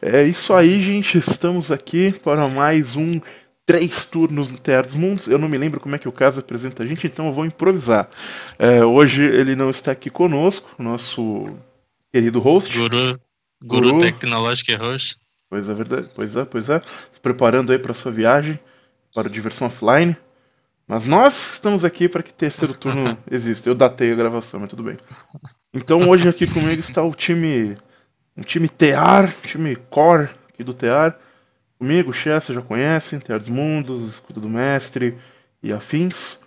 É isso aí, gente. Estamos aqui para mais um três turnos no Terra dos Mundos. Eu não me lembro como é que o caso apresenta a gente, então eu vou improvisar. É, hoje ele não está aqui conosco, nosso querido host. Guru, guru, guru. tecnológico e host. Pois é, verdade. Pois é, pois é. Se preparando aí para sua viagem, para diversão offline. Mas nós estamos aqui para que terceiro turno exista. Eu datei a gravação, mas tudo bem. Então hoje aqui comigo está o time. Um time TEAR, time core aqui do TEAR. Comigo, você já conhece, TEAR dos Mundos, Escudo do Mestre e afins.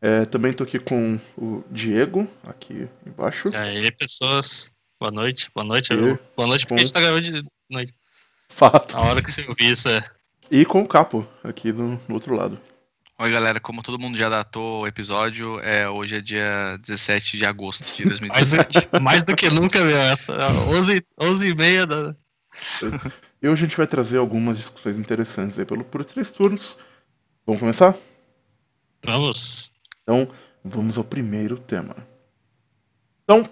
É, também estou aqui com o Diego, aqui embaixo. E aí, pessoas. Boa noite. Boa noite. E boa noite, porque com... a gente tá gravando de noite. Fato. A hora que você ouvir isso é. E com o Capo, aqui do, do outro lado. Oi, galera. Como todo mundo já datou o episódio, é, hoje é dia 17 de agosto de 2017. mais, mais do que nunca, meu. Essa, 11, 11 e meia da... E hoje a gente vai trazer algumas discussões interessantes aí pelo, por três turnos. Vamos começar? Vamos. Então, vamos ao primeiro tema. Então,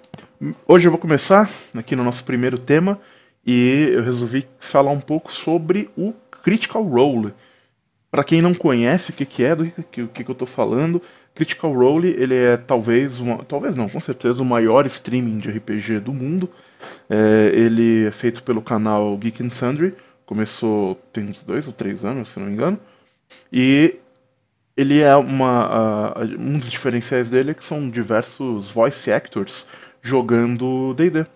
hoje eu vou começar aqui no nosso primeiro tema e eu resolvi falar um pouco sobre o Critical Role para quem não conhece o que, que é, do que, que, que eu tô falando, Critical Role ele é talvez, uma, talvez não, com certeza o maior streaming de RPG do mundo. É, ele é feito pelo canal Geek and Sundry, começou tem uns dois ou três anos, se não me engano. E ele é uma. Uh, um dos diferenciais dele é que são diversos voice actors jogando DD.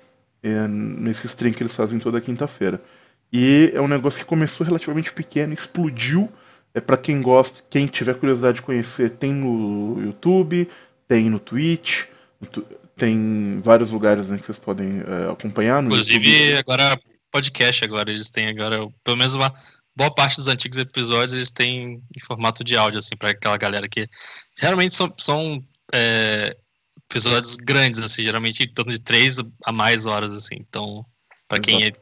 É, nesse stream que eles fazem toda quinta-feira. E é um negócio que começou relativamente pequeno, explodiu é para quem gosta, quem tiver curiosidade de conhecer, tem no YouTube, tem no Twitch, tem vários lugares né, que vocês podem é, acompanhar. Inclusive, YouTube. agora podcast agora, eles têm agora, pelo menos uma boa parte dos antigos episódios, eles têm em formato de áudio, assim, para aquela galera que realmente são, são é, episódios grandes, assim, geralmente em torno de três a mais horas, assim. Então, para quem é,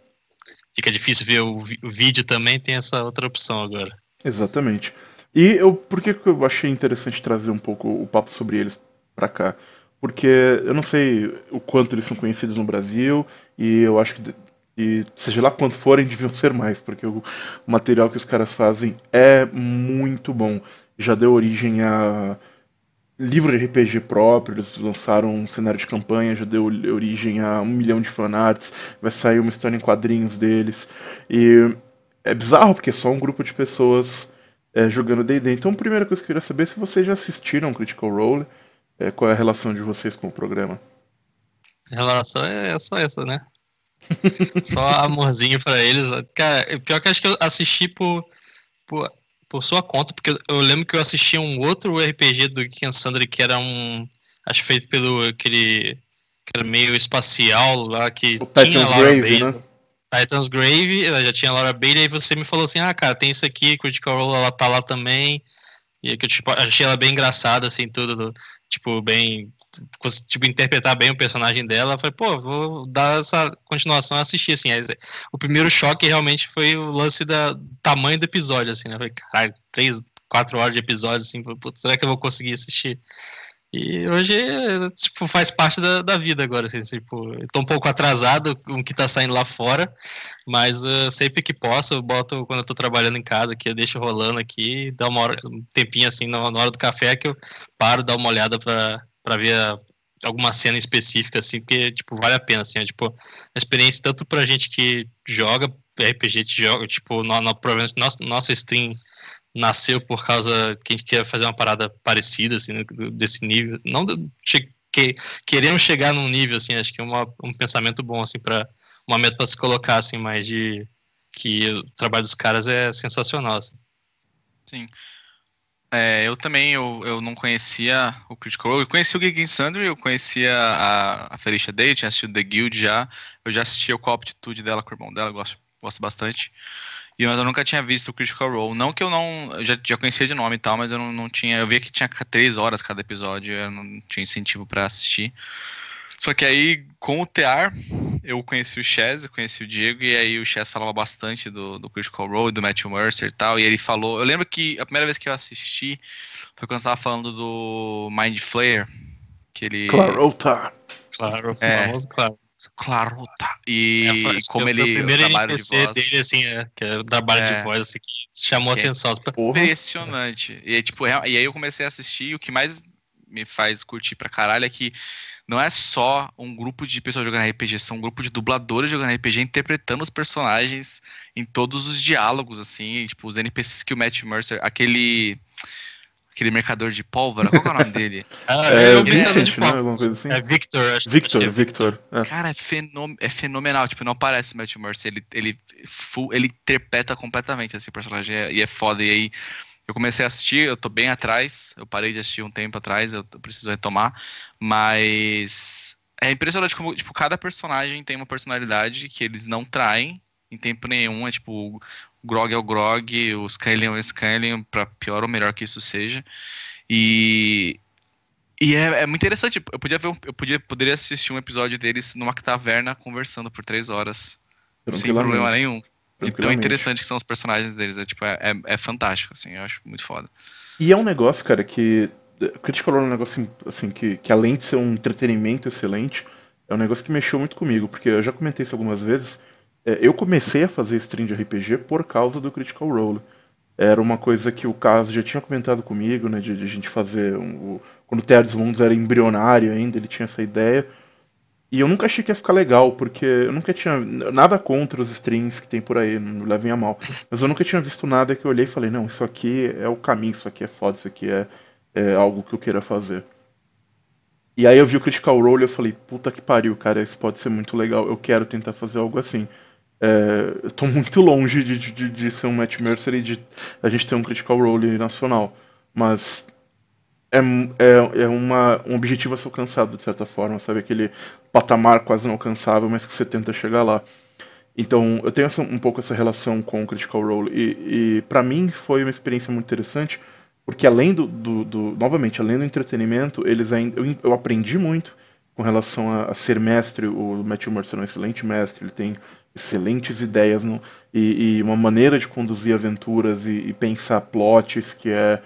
fica difícil ver o, o vídeo também, tem essa outra opção agora. Exatamente. E eu, por que eu achei interessante trazer um pouco o papo sobre eles pra cá? Porque eu não sei o quanto eles são conhecidos no Brasil, e eu acho que, e, seja lá quanto forem, deviam ser mais, porque o material que os caras fazem é muito bom. Já deu origem a livro de RPG próprio, eles lançaram um cenário de campanha, já deu origem a um milhão de fanarts, vai sair uma história em quadrinhos deles. E é bizarro, porque é só um grupo de pessoas é, jogando D&D. Então, a primeira coisa que eu queria saber é se vocês já assistiram Critical Role, é, qual é a relação de vocês com o programa? A relação é só essa, né? só amorzinho para eles. Cara, pior que eu acho que eu assisti por, por, por, sua conta, porque eu lembro que eu assisti um outro RPG do Ken Sandri que era um. Acho feito pelo aquele. que era meio espacial lá, que o tinha Titan's Grave, Bailey. né? Titan's Grave, ela já tinha a Laura Bailey, e você me falou assim, ah, cara, tem isso aqui, Critical Role, ela tá lá também. E que eu tipo, achei ela bem engraçada, assim, tudo, tipo, bem. Tipo, interpretar bem o personagem dela. Eu falei, pô, vou dar essa continuação a assistir, assim. o primeiro choque realmente foi o lance da tamanho do episódio, assim, né? Eu falei, caralho, três, quatro horas de episódio, assim, putz, será que eu vou conseguir assistir? E hoje, tipo, faz parte da, da vida agora, assim, tipo, tô um pouco atrasado com o que tá saindo lá fora, mas uh, sempre que posso, eu boto, quando eu tô trabalhando em casa aqui, eu deixo rolando aqui, dá uma hora, um tempinho assim, na, na hora do café, que eu paro, dar uma olhada pra ver a, alguma cena específica, assim, porque, tipo, vale a pena, assim, é, tipo, a experiência tanto pra gente que joga RPG, que joga, tipo, no, no, nosso, nosso stream nasceu por causa que a gente quer fazer uma parada parecida, assim, né, desse nível. Não que queremos chegar num nível, assim, acho que é uma, um pensamento bom, assim, para uma meta para se colocar, assim, mais de que o trabalho dos caras é sensacional, assim. Sim. É, eu também, eu, eu não conhecia o Critical Role, eu conhecia o Gigant Sundry, eu conhecia a, a Felicia Day, tinha assistido The Guild já, eu já assisti o Call Aptitude dela com o irmão dela, gosto, gosto bastante. E mas eu nunca tinha visto o Critical Role. Não que eu não. Eu já, já conhecia de nome e tal, mas eu não, não tinha. Eu via que tinha três horas cada episódio, eu não tinha incentivo para assistir. Só que aí, com o TR, eu conheci o Chaz, conheci o Diego, e aí o Chaz falava bastante do, do Critical Role, do Matthew Mercer e tal, e ele falou. Eu lembro que a primeira vez que eu assisti foi quando você falando do Mind Flayer. Que ele. Clarota. Claro, é, famoso, claro. Claro, tá. E É, como ele. O primeiro trabalho de NPC voz- dele, assim, é, que é o trabalho É. de voz, assim, que chamou a Que é atenção. Porra. Impressionante. E aí, tipo, e aí eu comecei a assistir e o que mais me faz curtir pra caralho é que não é só um grupo de pessoas jogando RPG, são um grupo de dubladores jogando RPG interpretando os personagens em todos os diálogos, assim, tipo, os NPCs que o Matt Mercer, aquele aquele mercador de pólvora, qual que é o nome dele? Ah, É, vi ela Vincent, de né? Alguma coisa assim. É Victor, acho Victor, acho que é Victor. É. Cara, é, fenom é fenomenal, tipo, não parece Matt Mercer, ele, ele, full, ele interpreta completamente esse personagem é- e é foda, e aí eu comecei a assistir, eu tô bem atrás, eu parei de assistir um tempo atrás, eu, eu preciso retomar, mas é impressionante como, tipo, cada personagem tem uma personalidade que eles não traem em tempo nenhum, é tipo, Grog é o Grog, o Skylion é o Skylion, pra pior ou melhor que isso seja, e... E é, é muito interessante. Eu podia ver, eu podia, poderia assistir um episódio deles numa taverna conversando por três horas sem problema nenhum. De tão interessante que são os personagens deles. É, tipo, é, é, é fantástico, assim. Eu acho muito foda. E é um negócio, cara, que. Critical Role é um negócio assim que, que além de ser um entretenimento excelente, é um negócio que mexeu muito comigo, porque eu já comentei isso algumas vezes. É, eu comecei a fazer stream de RPG por causa do Critical Role. Era uma coisa que o Caso já tinha comentado comigo, né? De, de a gente fazer. Um, o- quando o Terra dos Mundos era embrionário ainda, ele tinha essa ideia. E eu nunca achei que ia ficar legal, porque eu nunca tinha. Nada contra os streams que tem por aí, não levem a mal. Mas eu nunca tinha visto nada que eu olhei e falei, não, isso aqui é o caminho, isso aqui é foda, isso aqui é, é algo que eu queira fazer. E aí eu vi o Critical Role e eu falei, puta que pariu, cara, isso pode ser muito legal, eu quero tentar fazer algo assim. É, eu tô muito longe de, de, de ser um Matt Mercer e de a gente ter um Critical Role nacional. Mas é, é, é uma, um objetivo a ser alcançado, de certa forma, sabe? Aquele patamar quase inalcançável, mas que você tenta chegar lá. Então, eu tenho essa- um pouco essa relação com o Critical Role. E, e para mim foi uma experiência muito interessante, porque além do, do, do- novamente, além do entretenimento, eles ainda, eu, eu aprendi muito com relação a, a ser mestre. O Matthew Mercer é um excelente mestre, ele tem excelentes ideias no, e, e uma maneira de conduzir aventuras e, e pensar plots que é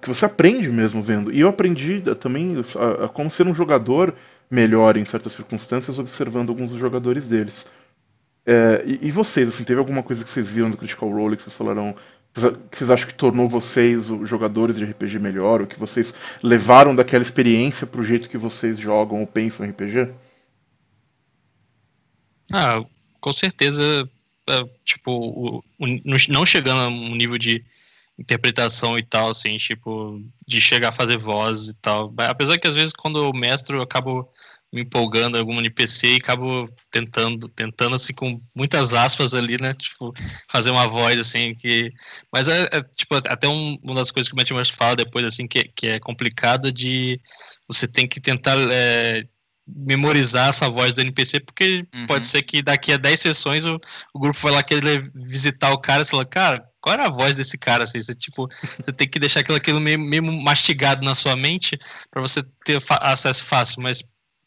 que você aprende mesmo vendo. E eu aprendi também a, a como ser um jogador melhor em certas circunstâncias observando alguns dos jogadores deles. É, e, e vocês, assim, teve alguma coisa que vocês viram do Critical Role que vocês falaram que vocês acham que tornou vocês jogadores de RPG melhor, ou que vocês levaram daquela experiência pro jeito que vocês jogam ou pensam em RPG? Ah, com certeza, é, tipo, não- chegando a um nível de interpretação e tal, assim, tipo, de chegar a fazer vozes e tal. Apesar que às vezes quando eu mestro eu acabo me empolgando em algum NPC e acabo tentando, tentando assim com muitas aspas ali, né, tipo, fazer uma voz assim que, mas é, é, tipo até um- uma das coisas que o Mercer fala depois assim que, que é complicado de você tem que tentar é, memorizar essa voz do NPC porque Uhum. pode ser que daqui a 10 sessões o, o grupo vai lá querer visitar o cara e você fala, cara, qual era a voz desse cara? Assim, você, tipo, você tem que deixar aquilo, aquilo meio, meio mastigado na sua mente para você ter fa- acesso fácil. Mas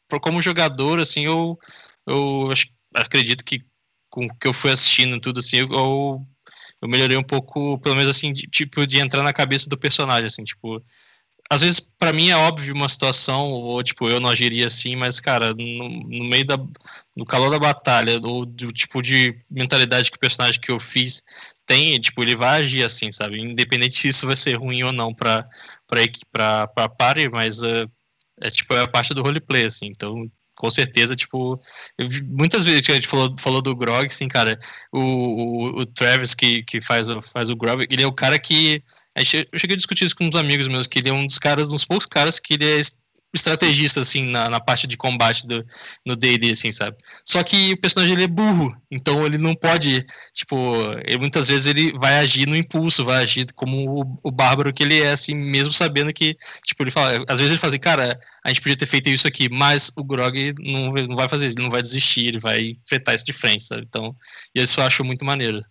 por, como jogador, assim, eu, eu acho- acredito que com o que eu fui assistindo e tudo, assim, eu, eu, eu melhorei um pouco, pelo menos assim, de, tipo, de entrar na cabeça do personagem, assim, tipo. Às vezes, pra mim, é óbvio uma situação, ou tipo, eu não agiria assim, mas, cara, no, no meio da. no calor da batalha, ou do tipo de mentalidade que o personagem que eu fiz tem, tipo, ele vai agir assim, sabe? Independente se isso vai ser ruim ou não pra, equi- pra, pra party, mas é, é tipo, é a parte do roleplay, assim, então. Com certeza, tipo, muitas vezes que a gente falou, falou do Grog, assim, cara, o, o, o Travis que, que faz, faz o Grog, ele é o cara que Eu cheguei a discutir isso com uns amigos meus, que ele é um dos caras, dos poucos caras que ele é es- estrategista, assim, na, na parte de combate do, no D&D, assim, sabe? Só que o personagem, ele é burro, então ele não pode, tipo, ele, muitas vezes ele vai agir no impulso, vai agir como o, o bárbaro que ele é, assim, mesmo sabendo que, tipo, ele fala, às vezes ele fala assim, cara, a gente podia ter feito isso aqui, mas o Grog não, não vai fazer isso, ele não vai desistir, ele vai enfrentar isso de frente, sabe? Então, e isso eu acho muito maneiro.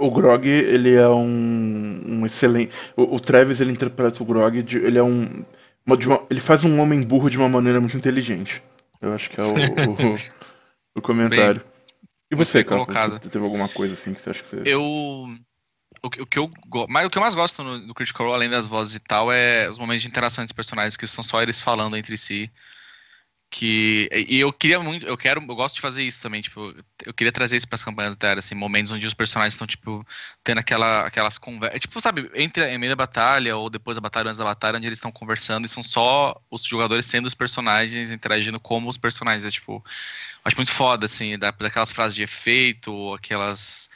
O Grog, ele é um, um excelente. O, o Travis, ele interpreta o Grog, de- ele é um. uma- uma- ele faz um homem burro de uma maneira muito inteligente. Eu acho que é o, o, o comentário. e você, bem cara? colocado. Você teve alguma coisa assim que você acha que você. Eu. O que, o que eu, mas o que eu mais gosto no, no Critical Role, além das vozes e tal, é os momentos de interação entre os personagens, que são só eles falando entre si. Que e eu queria muito, eu quero, eu gosto de fazer isso também, tipo, eu queria trazer isso para as campanhas da Terra, assim, momentos onde os personagens estão tipo tendo aquela, aquelas conversas, tipo, sabe, entre a meio da batalha ou depois da batalha, antes da batalha, onde eles estão conversando e são só os jogadores sendo os personagens interagindo como os personagens, é tipo, acho muito foda assim, daquelas frases de efeito, aquelas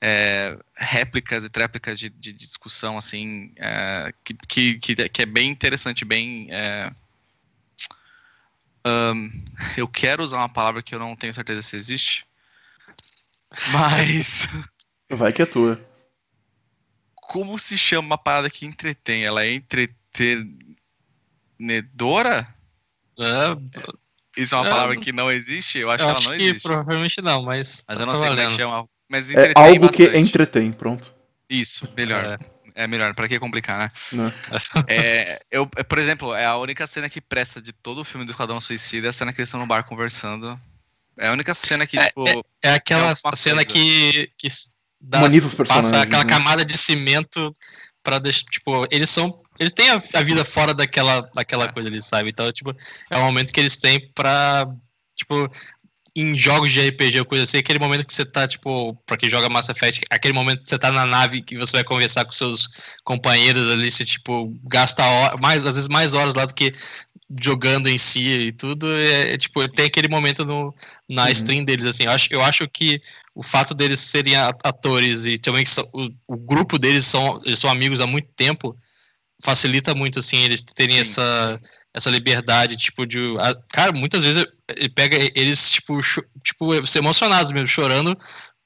é, réplicas e tréplicas de, de, discussão assim é, que, que, que, é bem interessante, bem é, um, eu quero usar uma palavra que eu não tenho certeza se existe, mas. Vai que é tua. Como se chama uma parada que entretém? Ela é entretenedora? É, Isso é uma é, palavra que não existe? Eu acho eu que ela não que existe. Provavelmente não, mas. Mas eu não sei como é que chama. Mas é algo bastante. que entretém, pronto. Isso, melhor. É. É melhor, pra que complicar, né? Não. É, eu, por exemplo, é a única cena que presta de todo o filme do Esquadrão Suicida é a cena que eles estão no bar conversando. É a única cena que, é, tipo. É, é aquela é cena que, que dá, passa aquela né? camada de cimento pra deixar. Tipo, eles são. Eles têm a, a vida fora daquela, daquela coisa ali, sabe? Então, tipo, é o momento que eles têm pra. Tipo, em jogos de RPG ou coisa assim, aquele momento que você tá, tipo, pra quem joga Mass Effect, aquele momento que você tá na nave que você vai conversar com seus companheiros ali, você, tipo, gasta hora, mais, às vezes mais horas lá do que jogando em si e tudo, é, é tipo, tem aquele momento no, na uhum. stream deles, assim, eu acho, eu acho que o fato deles serem atores e também que são, o, o grupo deles são, eles são amigos há muito tempo, facilita muito, assim, eles terem Sim. essa essa liberdade, tipo, de. A, cara, muitas vezes ele pega eles, tipo, tipo, ser emocionados mesmo, chorando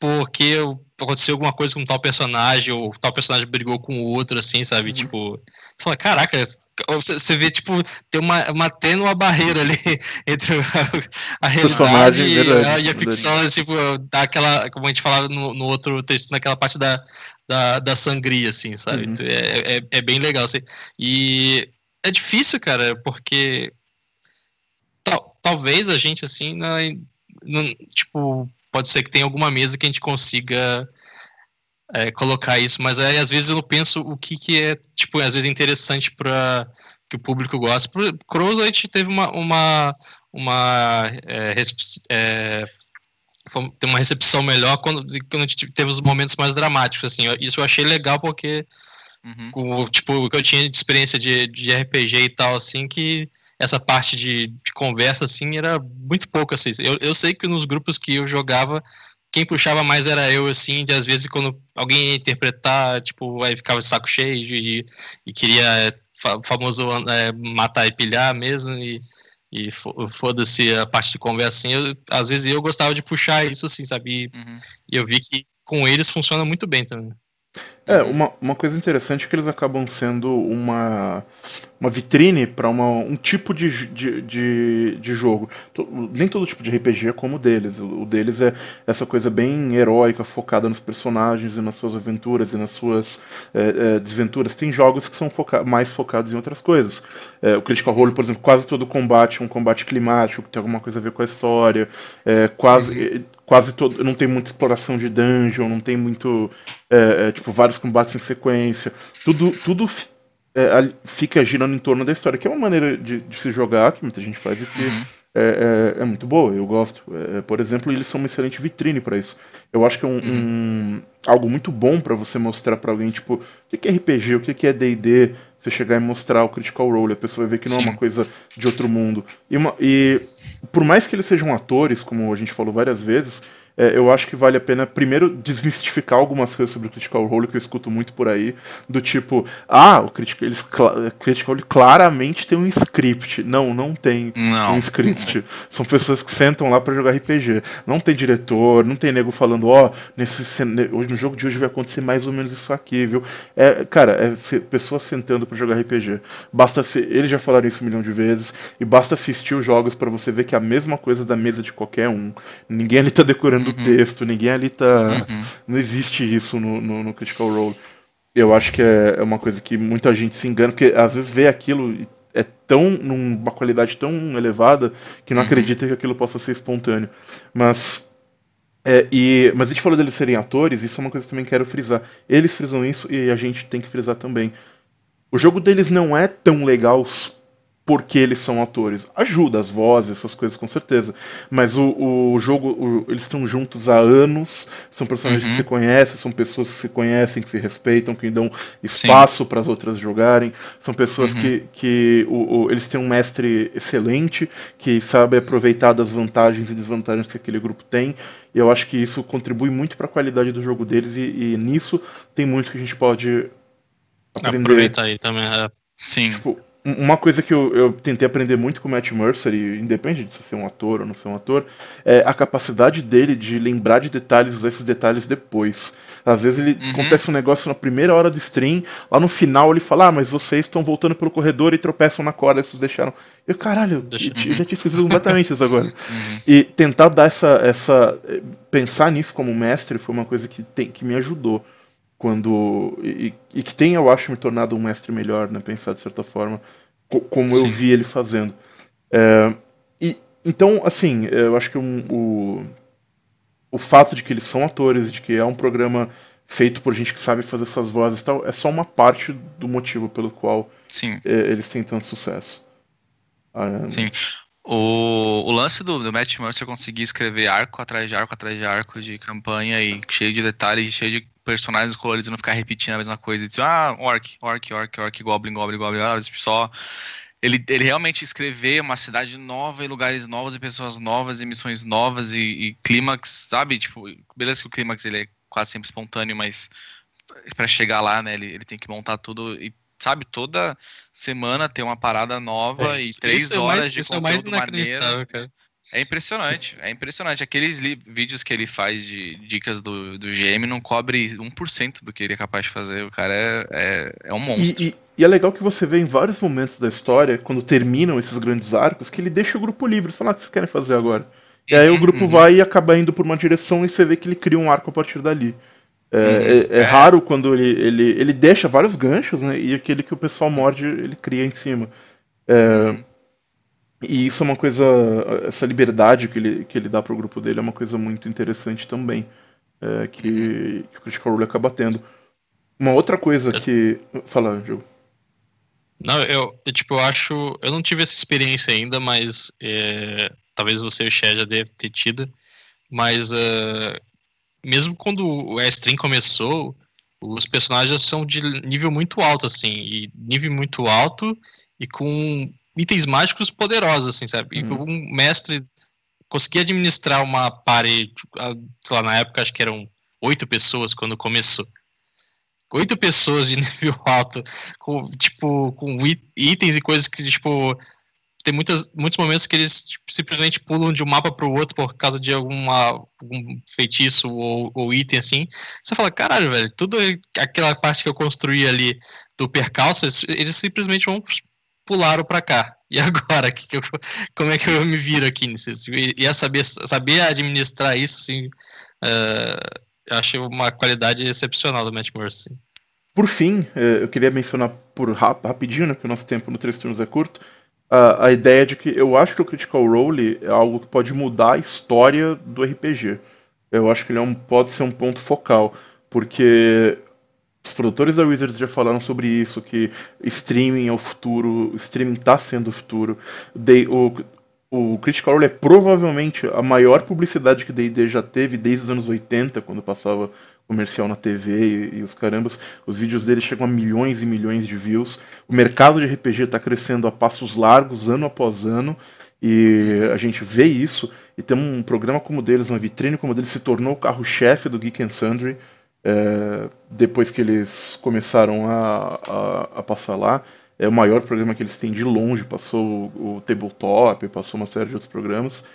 porque aconteceu alguma coisa com tal personagem, ou tal personagem brigou com o outro, assim, sabe? Uhum. Tipo, você fala, caraca, você vê, tipo, tem uma, uma tênua barreira ali entre a, a realidade e, verdade, e, a ficção, verdade. tipo, daquela, como a gente falava no, no, outro texto, naquela parte da, da, da sangria, assim, sabe? Uhum. É, é, é, bem legal, assim. E é difícil, cara, porque tal, talvez a gente, assim, não, não, tipo, pode ser que tenha alguma mesa que a gente consiga é, colocar isso, mas aí às vezes eu penso o que, que é, tipo, às vezes interessante para que o público gosta. Pro Crows a gente teve uma, uma, uma é, é, tem uma recepção melhor quando, quando a gente teve os momentos mais dramáticos, assim, isso eu achei legal porque Uhum. Com, tipo, o que eu tinha de experiência de, de RPG e tal, assim, que essa parte de, de conversa, assim, era muito pouco, assim. Eu, eu sei que nos grupos que eu jogava, quem puxava mais era eu, assim, de às vezes quando alguém ia interpretar, tipo, aí ficava de saco cheio e, e queria famoso é, matar e pilhar mesmo, e, e foda-se a parte de conversa, assim, eu, às vezes eu gostava de puxar isso, assim, sabe? E, uhum. e eu vi que com eles funciona muito bem também. É, uma, uma coisa interessante é que eles acabam sendo uma, uma vitrine para um tipo de, de, de, de, jogo. Nem todo tipo de RPG é como o deles. O deles é essa coisa bem heróica, focada nos personagens e nas suas aventuras e nas suas é, é, desventuras. Tem jogos que são foca mais focados em outras coisas. É, o Critical Role, por exemplo, quase todo combate é um combate climático, que tem alguma coisa a ver com a história. É, quase. Uhum quase todo. Não tem muita exploração de dungeon, não tem muito. É, é, tipo, vários combates em sequência. Tudo, tudo é, fica girando em torno da história, que é uma maneira de, de se jogar, que muita gente faz e que uhum. é, é, é, muito boa, eu gosto. É, por exemplo, eles são uma excelente vitrine para isso. Eu acho que é um, uhum. um algo muito bom para você mostrar para alguém, tipo, o que é RPG, o que é DD, você chegar e mostrar o Critical Role, a pessoa vai ver que não Sim. é uma coisa de outro mundo. E, uma, e por mais que eles sejam atores, como a gente falou várias vezes, é, eu acho que vale a pena primeiro desmistificar algumas coisas sobre o Critical Role que eu escuto muito por aí, do tipo, ah, o Critical, eles, Critical Role claramente tem um script. Não, não tem não. um script. São pessoas que sentam lá para jogar RPG. Não tem diretor, não tem nego falando, ó, oh, nesse hoje no jogo de hoje vai acontecer mais ou menos isso aqui, viu? É, cara, é pessoas sentando para jogar RPG. Basta ser, eles já falaram isso um milhão de vezes e basta assistir os jogos para você ver que é a mesma coisa da mesa de qualquer um. Ninguém ali tá decorando do uhum. texto, ninguém ali tá. Uhum. Não existe isso no, no, no, Critical Role. Eu acho que é, é uma coisa que muita gente se engana, porque às vezes vê aquilo e é tão numa qualidade tão elevada que não uhum. acredita que aquilo possa ser espontâneo. Mas é, e, mas a gente falou deles serem atores, isso é uma coisa que eu também quero frisar. Eles frisam isso e a gente tem que frisar também. O jogo deles não é tão legal porque eles são atores. Ajuda as vozes, essas coisas com certeza. Mas o, o jogo, o, eles estão juntos há anos, são personagens uhum. que se conhecem, são pessoas que se conhecem, que se respeitam, que dão espaço para as outras jogarem. São pessoas uhum. que, que o, eles têm um mestre excelente, que sabe aproveitar das vantagens e desvantagens que aquele grupo tem. E eu acho que isso contribui muito para a qualidade do jogo deles, e, e, nisso tem muito que a gente pode aprender. Aproveitar aí também. É. Sim. Tipo, uma coisa que eu, eu, tentei aprender muito com o Matt Mercer, e independente de ser um ator ou não ser um ator, é a capacidade dele de lembrar de detalhes, usar esses detalhes depois. Às vezes ele uhum. acontece um negócio na primeira hora do stream, lá no final ele fala, ah, mas vocês estão voltando pelo corredor e tropeçam na corda, vocês deixaram. Eu, caralho, Deixa... eu, já tinha esquecido completamente isso agora. Uhum. E tentar dar essa, essa. pensar nisso como mestre foi uma coisa que, tem, que me ajudou quando e, e, que tem eu acho me tornado um mestre melhor né pensar de certa forma como Sim. eu vi ele fazendo é, e então assim eu acho que um, o o fato de que eles são atores de que é um programa feito por gente que sabe fazer essas vozes e tal é só uma parte do motivo pelo qual é, eles têm tanto sucesso ah, Sim. O, o lance do, do Matt Mercer conseguir escrever arco atrás de arco atrás de arco de campanha e cheio de detalhes, cheio de personagens coloridos não ficar repetindo a mesma coisa. E, tipo, ah, orc, orc, orc, orc, goblin, goblin, goblin, ah, tipo, só. Ele, ele realmente escrever uma cidade nova e lugares novos e pessoas novas e missões novas e, e clímax, sabe? Tipo, beleza que o clímax ele é quase sempre espontâneo, mas para chegar lá, né, ele, ele tem que montar tudo e sabe, toda semana tem uma parada nova é, e três é horas mais, de isso é mais inacreditável, cara. É impressionante, é impressionante. Aqueles vídeos que ele faz de dicas do, do GM não cobre 1% do que ele é capaz de fazer. O cara é, é, é um monstro. E, e, e, é legal que você vê em vários momentos da história, quando terminam esses grandes arcos, que ele deixa o grupo livre. Fala, ah, o que vocês querem fazer agora? E aí o uhum, grupo uhum. vai e acaba indo por uma direção e você vê que ele cria um arco a partir dali. É, uhum. é, é, é, raro quando ele, ele, ele deixa vários ganchos, né? E aquele que o pessoal morde, ele cria em cima. É, uhum. E isso é uma coisa. Essa liberdade que ele, que ele dá pro grupo dele é uma coisa muito interessante também. É, que, que o Critical Role acaba tendo. Uma outra coisa que. Fala, Diogo. Não, eu, eu, tipo, eu acho. Eu não tive essa experiência ainda, mas é, talvez você e o Xé já deve ter tido. Mas uh, mesmo quando o Stream começou, os personagens são de nível muito alto, assim, e nível muito alto e com itens mágicos poderosos, assim, sabe? Uhum. Um mestre conseguia administrar uma party, sei lá, na época acho que eram oito pessoas quando começou. Oito pessoas de nível alto, com, tipo, com itens e coisas que, tipo, tem muitas, muitos momentos que eles tipo, simplesmente pulam de um mapa para o outro por causa de alguma, algum feitiço ou, ou, item assim. Você fala, caralho, velho, tudo aquela parte que eu construí ali do percalço, eles simplesmente vão pularam para cá. E agora, que, que eu, como é que eu me viro aqui? Ia saber, saber administrar isso, assim, uh, eu acho uma qualidade excepcional do Matt Mercer. Por fim, é, eu queria mencionar por rapidinho, né, porque o nosso tempo no Três Turnos é curto, a, a ideia de que eu acho que o Critical Role é algo que pode mudar a história do RPG. Eu acho que ele é um, pode ser um ponto focal, porque os produtores da Wizards já falaram sobre isso, que streaming é o futuro, streaming está sendo o futuro. O, o Critical Role é provavelmente a maior publicidade que D&D já teve desde os anos 80, quando passava comercial na TV e, e, os carambas. Os vídeos dele chegam a milhões e milhões de views. O mercado de RPG está crescendo a passos largos, ano após ano. E a gente vê isso. E tem um programa como deles, uma vitrine como deles, se tornou o carro-chefe do Geek and Sundry é, depois que eles começaram a, a, a, passar lá. É o maior programa que eles têm de longe, passou o, o Tabletop, passou uma série de outros programas.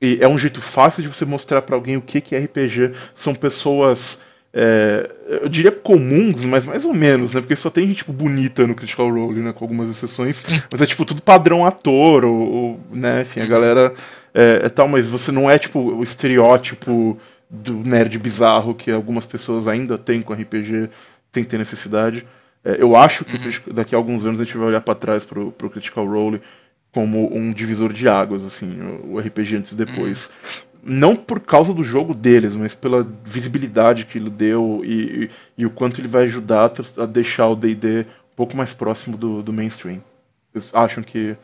E é um jeito fácil de você mostrar para alguém o que, que é RPG. São pessoas, é, eu diria comuns, mas mais ou menos, né? Porque só tem gente tipo, bonita no Critical Role, né? Com algumas exceções. mas é tipo tudo padrão ator, ou, ou né? Enfim, a galera é, é tal, mas você não é tipo o estereótipo do nerd bizarro que algumas pessoas ainda têm com RPG sem ter necessidade. É, eu acho que uhum. daqui a alguns anos a gente vai olhar para trás pro, pro Critical Role como um divisor de águas, assim, o RPG antes e depois. Uhum. Não por causa do jogo deles, mas pela visibilidade que ele deu e, e, e o quanto ele vai ajudar a deixar o D&D um pouco mais próximo do, do mainstream. Vocês acham que,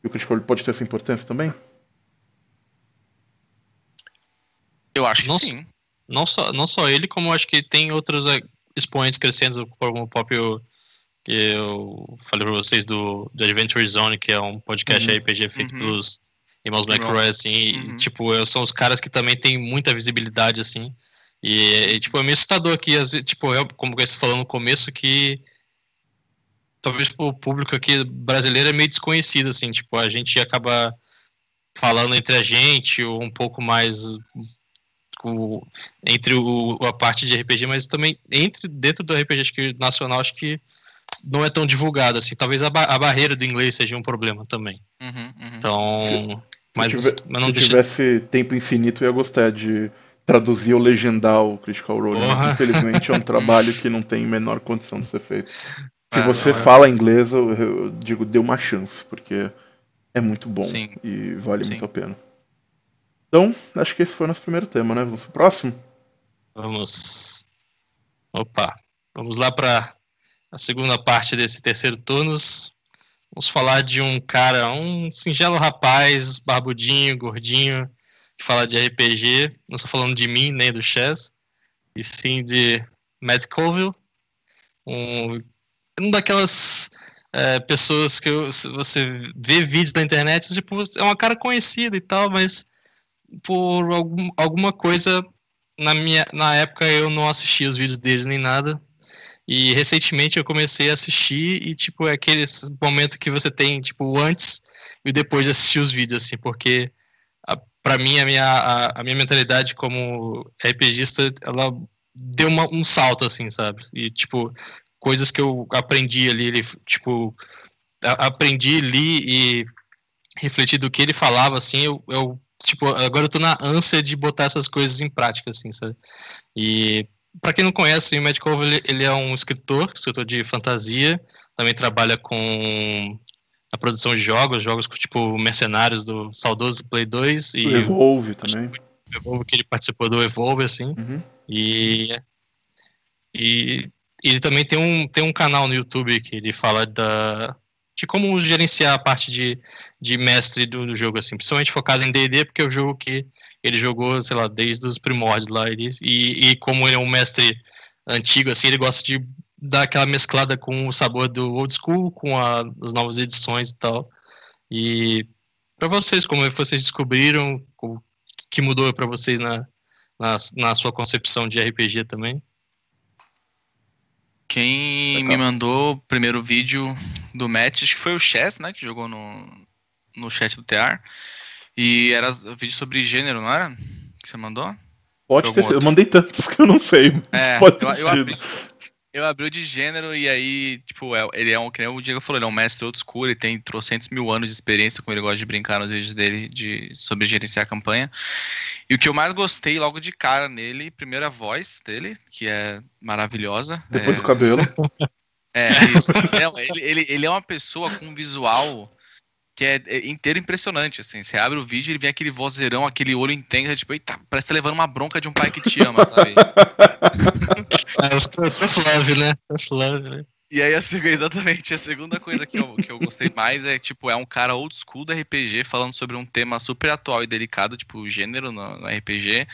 que o Critical Role pode ter essa importância também? Eu acho que Não sim. Não só, não só ele, como acho que tem outros eh, expoentes crescendo, como o próprio que eu falei pra vocês do, do Adventure Zone, que é um podcast Uhum. RPG feito Uhum. pelos irmãos. McRae, assim, e, Uhum. tipo, eu- são os caras que também têm muita visibilidade, assim, e, e, tipo, é meio assustador vezes, tipo, eu, como você falou no começo, que talvez o público aqui brasileiro é meio desconhecido, assim, tipo, a gente acaba falando entre a gente, ou um pouco mais o- entre o, a parte de RPG, mas também entre dentro do RPG acho que nacional acho que não é tão divulgado assim. Talvez a, ba- a barreira do inglês seja um problema também. Uhum, uhum. Então, mas, se tiver- mas não se deixa. tivesse tempo infinito, eu ia gostar de traduzir ou legendar o Critical Role. mas Porra. infelizmente é um trabalho que não tem menor condição de ser feito. Se É, você não, é. fala inglês, eu, eu digo, dê uma chance, porque é muito bom Sim. e vale Sim. muito a pena. Então, acho que esse foi o nosso primeiro tema, né? Vamos pro próximo? Vamos. Opa, vamos lá para a segunda parte desse terceiro turnus. Vamos falar de um cara, um singelo rapaz, barbudinho, gordinho, que fala de RPG. Não estou falando de mim, nem do Chess, e sim de Matt Colville, um, um daquelas é, pessoas que você vê vídeos na internet, tipo, é uma cara conhecida e tal, mas por algum, alguma coisa na minha na época eu não assistia os vídeos deles nem nada. E recentemente eu comecei a assistir e tipo é aquele momento que você tem tipo antes e depois de assistir os vídeos assim, porque para mim a minha a, a minha mentalidade como RPGista ela deu uma, um salto assim, sabe? E tipo coisas que eu aprendi ali, tipo aprendi, li e refleti do que ele falava assim, eu, eu tipo, agora eu tô na ânsia de botar essas coisas em prática, assim, sabe? E para quem não conhece, o Matt Colville, ele, ele é um escritor, escritor de fantasia, também trabalha com a produção de jogos, jogos tipo Mercenários do saudoso Play 2 e O Evolve também. o Evolve, que ele participou do Evolve, assim. Uhum. E, e ele também tem um, tem um canal no YouTube que ele fala da, de como gerenciar a parte de, de mestre do, do jogo, assim, principalmente focado em D&D, porque é o jogo que ele jogou, sei lá, desde os primórdios lá, ele, e, e como ele é um mestre antigo, assim, ele gosta de dar aquela mesclada com o sabor do old school, com a, as novas edições e tal, e para vocês, como vocês descobriram, o que mudou para vocês na, na, na sua concepção de RPG também? Quem Legal. me mandou o primeiro vídeo do match, acho que foi o Chess, né? Que jogou no, no chat do TR. E era vídeo sobre gênero, não era? Que você mandou? Pode ter sido. Eu mandei tantos que eu não sei. É, pode ter eu, eu, sido. abri, eu abri de gênero e aí, tipo, é- ele é um, que nem o Diego falou, ele é um mestre school, ele tem trocentos mil anos de experiência, como ele gosta de brincar nos vídeos dele, de, sobre gerenciar a campanha. E o que eu mais gostei logo de cara nele, primeiro a voz dele, que é maravilhosa. Depois é, o cabelo. É, isso. Não, ele, ele, ele é uma pessoa com um visual que é, é inteiro impressionante, assim. Você abre o vídeo, ele vem aquele vozeirão, aquele olho intenso, tipo, eita, parece que tá levando uma bronca de um pai que te ama, sabe? É Love, né? Love, né? E aí, a seg- exatamente, a segunda coisa que eu, que eu gostei mais é, tipo, é um cara old school do RPG falando sobre um tema super atual e delicado, tipo, o gênero no, no RPG,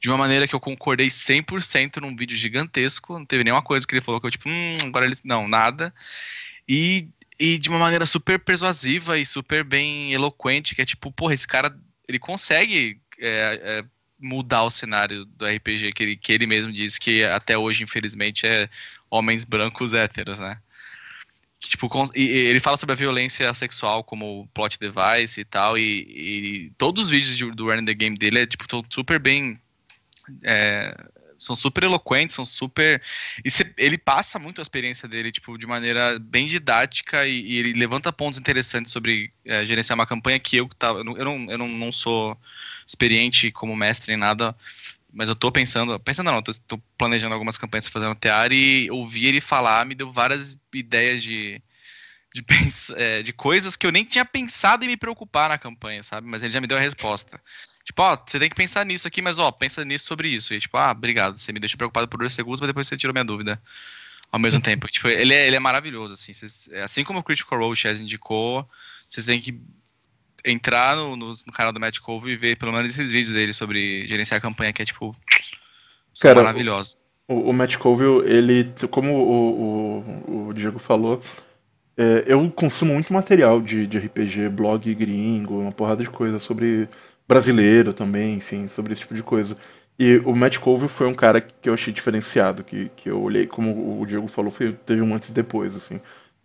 de uma maneira que eu concordei 100% num vídeo gigantesco, não teve nenhuma coisa que ele falou que eu, tipo, hum, agora ele... Não, nada. E, e de uma maneira super persuasiva e super bem eloquente, que é tipo, porra, esse cara, ele consegue é, é, mudar o cenário do RPG, que ele, que ele mesmo diz que até hoje, infelizmente, é homens brancos héteros, né? Que, Tipo, ele fala sobre a violência sexual como plot device e tal, e, e todos os vídeos de- do Running the Game dele é, tipo, super bem... é, são super eloquentes, são super... E cê- ele passa muito a experiência dele, tipo, de maneira bem didática e, e ele levanta pontos interessantes sobre é, gerenciar uma campanha que eu, tava, eu, não, eu, não, não, sou experiente como mestre em nada, mas eu tô pensando, pensando não, tô, tô planejando algumas campanhas no TR e ouvir ele falar me deu várias ideias de, de, pens- é, de coisas que eu nem tinha pensado em me preocupar na campanha, sabe? Mas ele já me deu a resposta. Tipo, ó, você tem que pensar nisso aqui, mas ó, pensa nisso sobre isso. E tipo, ah, obrigado, você me deixou preocupado por dois segundos, mas depois você tirou minha dúvida. ao mesmo tempo. Tipo, ele é, ele é maravilhoso, assim. Cês, assim como o Critical Role Chess indicou, vocês têm que entrar no, no, no, canal do Matt Cove e ver pelo menos esses vídeos dele sobre gerenciar a campanha, que é, tipo, Cara, maravilhosos. O, o Matt Colville, ele, como o, o, o Diego falou, é, eu consumo muito material de, de RPG, blog gringo, uma porrada de coisa sobre brasileiro também, enfim, sobre esse tipo de coisa. E o Matt Colville foi um cara que eu achei diferenciado, que, que eu olhei, como o Diego falou, foi, teve um antes e depois, assim.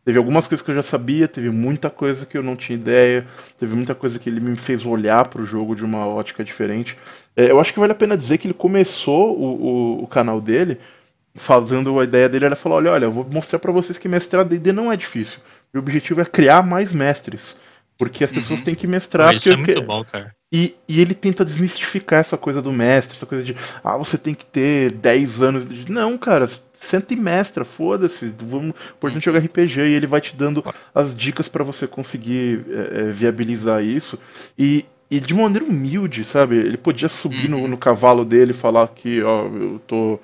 Teve algumas coisas que eu já sabia, teve muita coisa que eu não tinha ideia, teve muita coisa que ele me fez olhar para o jogo de uma ótica diferente. É, eu acho que vale a pena dizer que ele começou o, o, o canal dele fazendo a ideia dele, ele falou, olha, olha, eu vou mostrar para vocês que mestrar D&D não é difícil. O objetivo é criar mais mestres. Porque as pessoas uhum. têm que mestrar. Isso é muito bom, cara. E, e, ele tenta desmistificar essa coisa do mestre, essa coisa de, ah, você tem que ter 10 anos. De... Não, cara, senta e mestra, foda-se, vamos, importante jogar RPG e ele vai te dando as dicas para você conseguir é, é, viabilizar isso. E, e de maneira humilde, sabe? Ele podia subir uhum. no, no, cavalo dele e falar que, ó, eu tô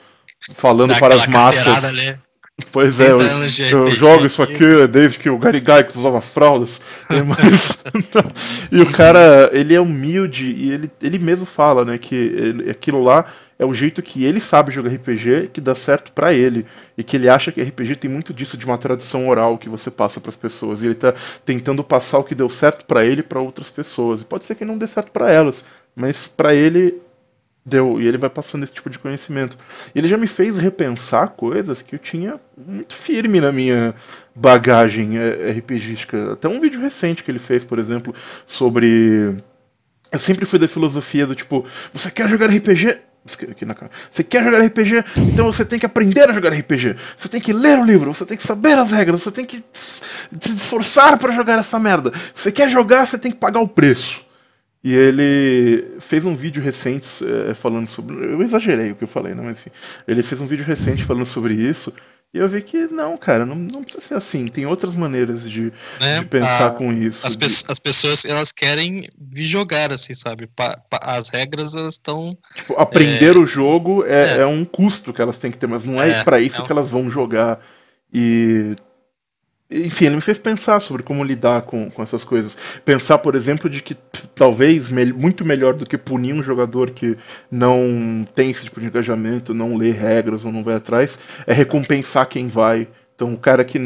falando Dá para as massas. Ali. Pois é, eu, eu jogo isso aqui desde que o Gary Gygax usava fraldas. Mas, e o cara, ele é humilde e ele, ele mesmo fala, né, que ele, aquilo lá é o jeito que ele sabe jogar RPG que dá certo para ele. E que ele acha que RPG tem muito disso de uma tradição oral que você passa para as pessoas. E ele tá tentando passar o que deu certo para ele para outras pessoas. E pode ser que não dê certo para elas, mas para ele deu. E ele vai passando esse tipo de conhecimento. Ele já me fez repensar coisas que eu tinha muito firme na minha bagagem é, RPGística. Até um vídeo recente que ele fez, por exemplo, sobre. Eu sempre fui da filosofia do tipo, você quer jogar RPG? aqui na cara. Você quer jogar RPG? Então você tem que aprender a jogar RPG. Você tem que ler o livro, você tem que saber as regras, você tem que se esforçar para jogar essa merda. Você quer jogar, você tem que pagar o preço. E ele fez um vídeo recente é, falando sobre. Eu exagerei o que eu falei, né? Mas enfim. Ele fez um vídeo recente falando sobre isso. E eu vi que não, cara, não, não precisa ser assim. Tem outras maneiras de, é, de pensar a, com isso. As, de... as, pessoas, elas querem jogar, assim, sabe? Pa as regras, elas estão. Tipo, aprender é... o jogo é, é, é, um custo que elas têm que ter, mas não é, é para isso que elas vão jogar. E enfim, ele me fez pensar sobre como lidar com, com essas coisas. Pensar, por exemplo, de que talvez me muito melhor do que punir um jogador que não tem esse tipo de engajamento, não lê regras ou não vai atrás, é recompensar quem vai. Então, o cara que.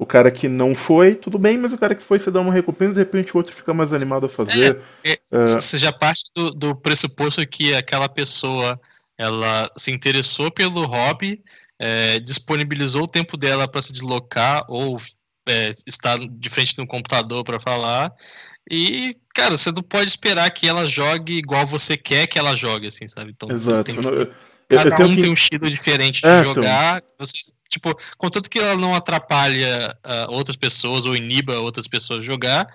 O cara que não foi, tudo bem, mas o cara que foi, você dá uma recompensa, de repente o outro fica mais animado a fazer. É, é, é... Você já parte do, do pressuposto que aquela pessoa ela se interessou pelo hobby, é, disponibilizou o tempo dela para se deslocar ou é, estar de frente no computador para falar. E, cara, você não pode esperar que ela jogue igual você quer que ela jogue, assim, sabe? Então, Exato. Tem, eu, cada um que... tem um estilo diferente de é, então. jogar. Então... Você, tipo, contanto que ela não atrapalha uh, outras pessoas ou iniba outras pessoas jogar,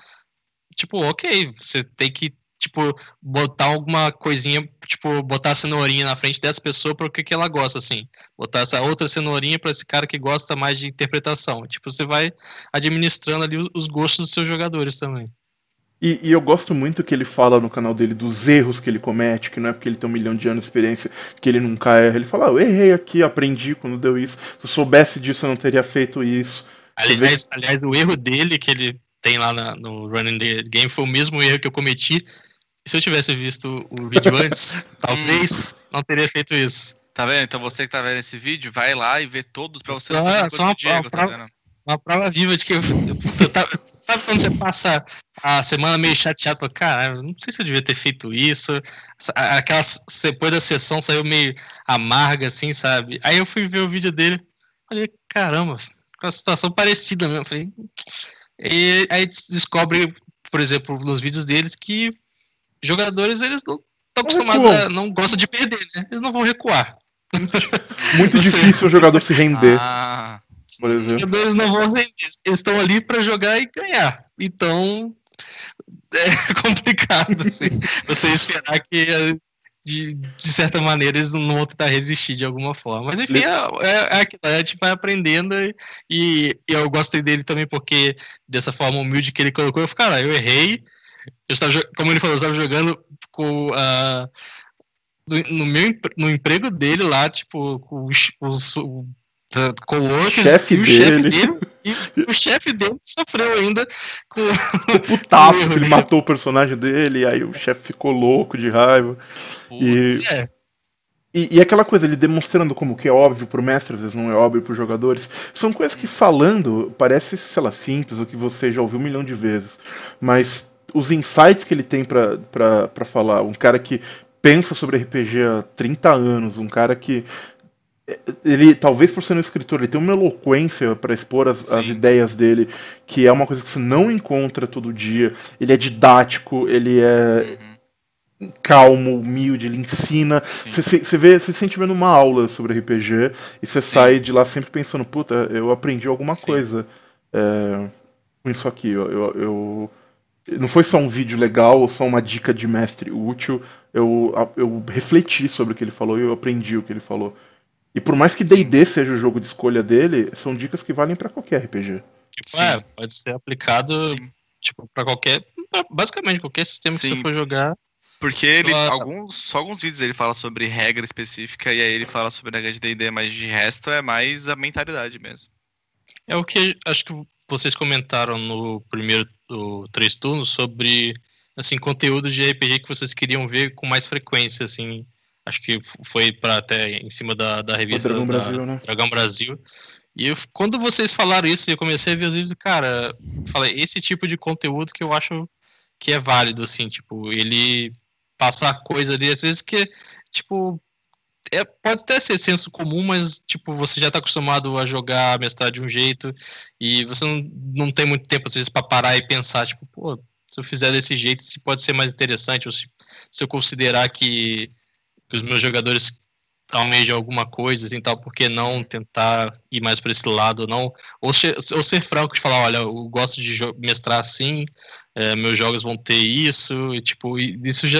tipo, ok, você tem que tipo, botar alguma coisinha, tipo, botar a cenourinha na frente dessa pessoa para o que, que ela gosta, assim. Botar essa outra cenourinha para esse cara que gosta mais de interpretação. Tipo, você vai administrando ali os gostos dos seus jogadores também. E, e, eu gosto muito que ele fala no canal dele dos erros que ele comete, que não é porque ele tem um milhão de anos de experiência que ele nunca erra. Ele fala, ah, eu errei aqui, aprendi quando deu isso. Se eu soubesse disso, eu não teria feito isso. Aliás, aliás o erro dele que ele tem lá na, no Running the Game foi o mesmo erro que eu cometi se eu tivesse visto o vídeo antes, talvez não teria feito isso. Tá vendo? Então você que tá vendo esse vídeo, vai lá e vê todos pra você não fazer só uma, Diego, uma, tá prova, uma prova viva de que eu, eu, tava, sabe quando você passa a semana meio chateado, fala, cara, não sei se eu devia ter feito isso. Aquela depois da sessão saiu meio amarga assim, sabe? Aí eu fui ver o vídeo dele, falei, caramba, com uma situação parecida mesmo, falei, e aí descobre, por exemplo, nos vídeos deles que jogadores eles não estão acostumados a, não gostam de perder, né? Eles não vão recuar. Muito difícil o jogador se render. Ah, por exemplo. Os jogadores não vão render, eles estão ali para jogar e ganhar. Então é complicado assim, você esperar que de, de certa maneira eles não vão tentar resistir de alguma forma. Mas enfim, é, é, é aquilo, a gente vai aprendendo e, e, eu gostei dele também porque dessa forma humilde que ele colocou, eu falei, cara, eu errei, eu estava, como ele falou, eu estava jogando com uh, no, meu no emprego dele lá, tipo, com os, os, chefe e o chefe dele e o chefe dele sofreu ainda com Ficou putaço que o ele erro matou o personagem dele, e aí o chefe ficou louco de raiva. E, É, e, e aquela coisa, ele demonstrando como que é óbvio pro mestre, às vezes não é óbvio pros jogadores. São coisas que falando parece, sei lá, simples, o que você já ouviu um milhão de vezes. Mas os insights que ele tem pra falar, um cara que pensa sobre RPG há 30 anos, um cara que. Ele, talvez por ser um escritor, ele tem uma eloquência para expor as, as Sim. ideias dele, que é uma coisa que você não encontra todo dia. Ele é didático, ele é Uhum, calmo, humilde, ele ensina. sim. Você se- você vê, você se sente vendo uma aula sobre RPG e você sai de lá sempre pensando, puta, eu aprendi alguma Sim. coisa é, com isso aqui. Eu, eu, eu- não foi só um vídeo legal ou só uma dica de mestre útil. Eu, eu refleti sobre o que ele falou e eu aprendi o que ele falou. E por mais que D&D seja o jogo de escolha dele, são dicas que valem pra qualquer RPG. tipo, é, pode ser aplicado Sim. tipo para qualquer, pra basicamente qualquer sistema que Sim. você for jogar. Porque ele, Nossa. alguns, só alguns vídeos ele fala sobre regra específica e aí ele fala sobre regra de D&D, mas de resto é mais a mentalidade mesmo. É o que acho que vocês comentaram no primeiro do três turnos sobre assim conteúdo de RPG que vocês queriam ver com mais frequência, assim. Acho que foi para até em cima da, da revista Dragão da, Brasil, né? Dragão Brasil. E eu- quando vocês falaram isso, eu comecei a ver os vídeos, cara, falei, esse tipo de conteúdo que eu acho que é válido, assim, tipo, ele passar coisa ali, às vezes que, tipo, é, pode até ser senso comum, mas, tipo, você já tá acostumado a jogar, a de um jeito, e você não, não tem muito tempo, às vezes, pra parar e pensar, tipo, pô, se eu fizer desse jeito, se pode ser mais interessante, ou se, se eu considerar que, que os meus jogadores almejam alguma coisa, assim, tal, por que não tentar ir mais para esse lado, não? Ou ser, ou ser franco de falar, olha, eu gosto de mestrar assim, é, meus jogos vão ter isso, e, tipo, isso já,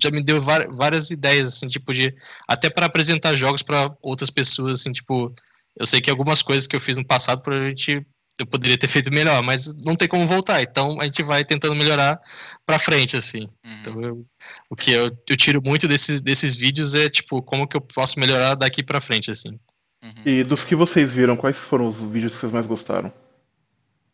já me deu várias ideias, assim, tipo, de até para apresentar jogos para outras pessoas, assim, tipo, eu sei que algumas coisas que eu fiz no passado, provavelmente eu poderia ter feito melhor, mas não tem como voltar, então a gente vai tentando melhorar para frente, assim. Uhum. Então, eu- o que eu, eu tiro muito desses, desses vídeos é, tipo, como que eu posso melhorar daqui pra frente, assim. Uhum. E dos que vocês viram, quais foram os vídeos que vocês mais gostaram?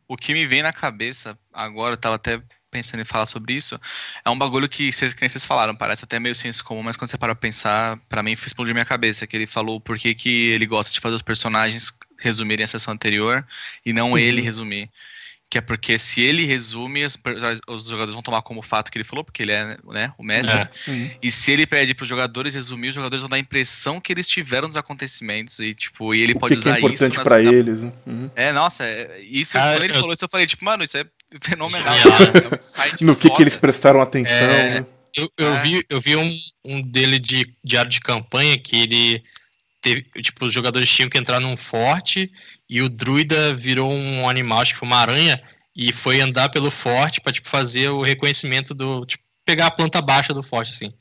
O que me vem na cabeça agora, eu tava até pensando em falar sobre isso, é um bagulho que vocês, que nem vocês falaram, parece até meio senso comum, mas quando você para pra pensar, pra mim explodiu minha cabeça, que ele falou por que que ele gosta de fazer os personagens resumirem a sessão anterior e não Uhum. ele resumir. Que é porque se ele resume, os, jogadores vão tomar como fato que ele falou, porque ele é né, o mestre. É. Uhum. E se ele pede para os jogadores resumir, os jogadores vão dar a impressão que eles tiveram nos acontecimentos e tipo, e ele O pode que, que é usar importante isso nas- pra na- eles? né? Uhum. É, nossa, é- isso Cara, quando ele eu- falou isso eu falei tipo, mano, isso é fenomenal. Cara, é um insight No que, que eles prestaram atenção, É. né? Eu, eu É. vi, eu vi um, um dele de diário de campanha que ele teve, tipo, os jogadores tinham que entrar num forte e o druida virou um animal, acho que foi uma aranha, e foi andar pelo forte pra, tipo, fazer o reconhecimento do, tipo, pegar a planta baixa do forte, assim.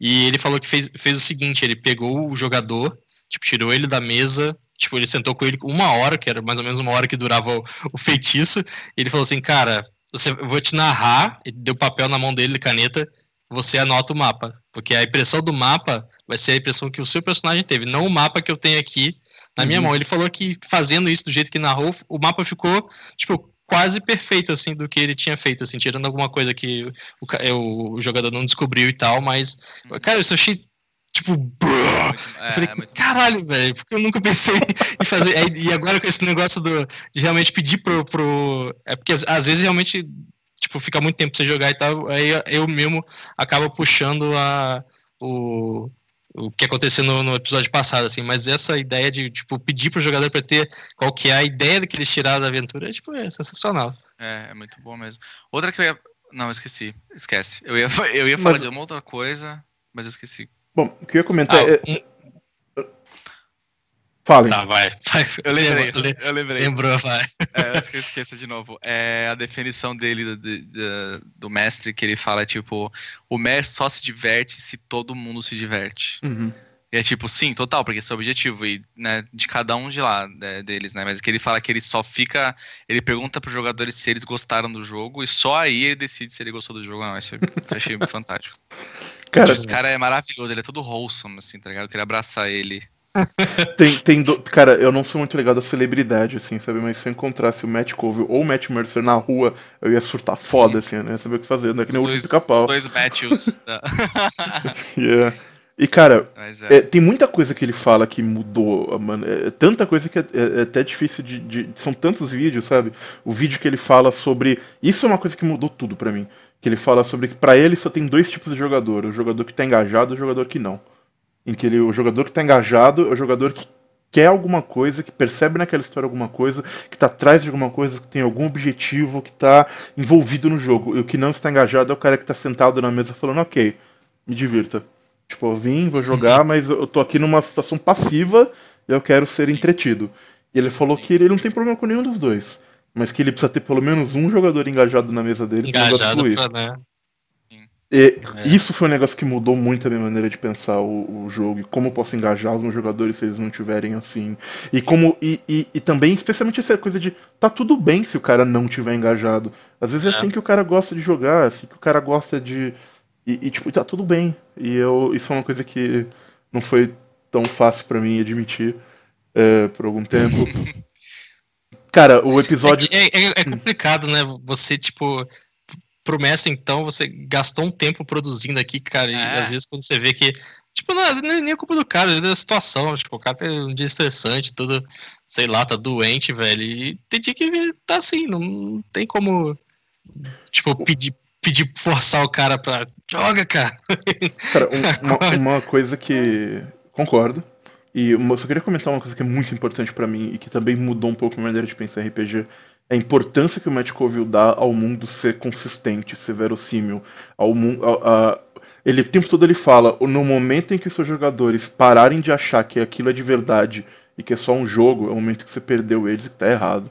E ele falou que fez, fez o seguinte, ele pegou o jogador, tipo, tirou ele da mesa, tipo, ele sentou com ele uma hora, que era mais ou menos uma hora que durava o, o feitiço, e ele falou assim, cara, você, eu vou te narrar, ele deu papel na mão dele, caneta, você anota o mapa. Porque a impressão do mapa vai ser a impressão que o seu personagem teve, não o mapa que eu tenho aqui na minha Uhum. mão. Ele falou que fazendo isso do jeito que narrou, o mapa ficou, tipo, quase perfeito, assim, do que ele tinha feito, assim, tirando alguma coisa que o, o- o jogador não descobriu e tal, mas, cara, isso eu achei, tipo, brrr, Muito- eu é, falei, é muito- caralho, velho, porque eu nunca pensei em fazer. E agora com esse negócio do, de realmente pedir pro, pro. É porque às, às vezes realmente, tipo, fica muito tempo pra você jogar e tal, aí eu mesmo acabo puxando a, o, o que aconteceu no, no episódio passado, assim, mas essa ideia de, tipo, pedir pro jogador pra ter qual que é a ideia que eles tiraram da aventura, é, tipo, é sensacional. É, é muito bom mesmo. Outra que eu ia. Não, eu esqueci. Esquece. Eu ia, eu ia falar Mas- de uma outra coisa, mas eu esqueci. Bom, o que eu ia comentar Ah, é. um- Falem. tá, vai. Eu lembrei. Eu lembrei. Lembrou, vai. É, antes que eu esqueça de novo. É a definição dele do, do- do mestre, que ele fala, tipo, o mestre só se diverte se todo mundo se diverte. Uhum. E é tipo, sim, total, porque esse é o objetivo, e, né, de cada um de lá, né, deles, né? Mas que ele fala que ele só fica. Ele pergunta pros jogadores se eles gostaram do jogo, e só aí ele decide se ele gostou do jogo ou não. Isso eu achei fantástico. Cara, Esse cara é maravilhoso, ele é todo wholesome, assim, tá ligado? Eu queria abraçar ele. tem, tem do... Cara, eu não sou muito ligado à celebridade, assim, sabe? Mas se eu encontrasse o Matt Cove ou o Matt Mercer na rua, eu ia surtar foda, assim, né? Saber o que fazer, não é que nem o pica-pau. Os dois Matthews. Tá. yeah. E, cara, é. É, tem muita coisa que ele fala que mudou, mano. É, tanta coisa que é, é, é até difícil de, de, São tantos vídeos, sabe? O vídeo que ele fala sobre. Isso é uma coisa que mudou tudo para mim. Que ele fala sobre que para ele só tem dois tipos de jogador: o jogador que tá engajado e o jogador que não. Em que ele, o jogador que tá engajado é o jogador que quer alguma coisa, que percebe naquela história alguma coisa, que tá atrás de alguma coisa, que tem algum objetivo, que tá envolvido no jogo. E o que não está engajado é o cara que tá sentado na mesa falando, ok, me divirta. Tipo, eu vim, vou jogar, uhum. mas eu tô aqui numa situação passiva e eu quero ser entretido. E ele falou que ele não tem problema com nenhum dos dois. Mas que ele precisa ter pelo menos um jogador engajado na mesa dele engajado pra né? E é. isso foi um negócio que mudou muito a minha maneira de pensar o, o, jogo e como eu posso engajar os meus jogadores se eles não tiverem assim. E como e, e, e, também, especialmente essa coisa de tá tudo bem se o cara não tiver engajado. Às vezes é, é assim que o cara gosta de jogar, assim que o cara gosta de, e, e, tipo, tá tudo bem. E eu, isso é uma coisa que não foi tão fácil para mim admitir é, por algum tempo. Cara, o episódio. É, é, é, complicado, né? Você, tipo, promessa, então, você gastou um tempo produzindo aqui, cara, e é. às vezes quando você vê que. Tipo, não é nem a culpa do cara, é da situação. Tipo, o cara tem um dia estressante, tudo, sei lá, tá doente, velho. E tem dia que tá assim, não tem como. Tipo, pedir, pedir forçar o cara pra. Joga, cara! Cara, um, uma, uma, coisa que. Concordo. E eu só queria comentar uma coisa que é muito importante para mim e que também mudou um pouco a maneira de pensar em RPG. É a importância que o Matt Colville dá ao mundo ser consistente, ser verossímil. Ao mundo. A, a, ele o tempo todo ele fala, no momento em que os seus jogadores pararem de achar que aquilo é de verdade e que é só um jogo, é o momento que você perdeu eles e tá errado.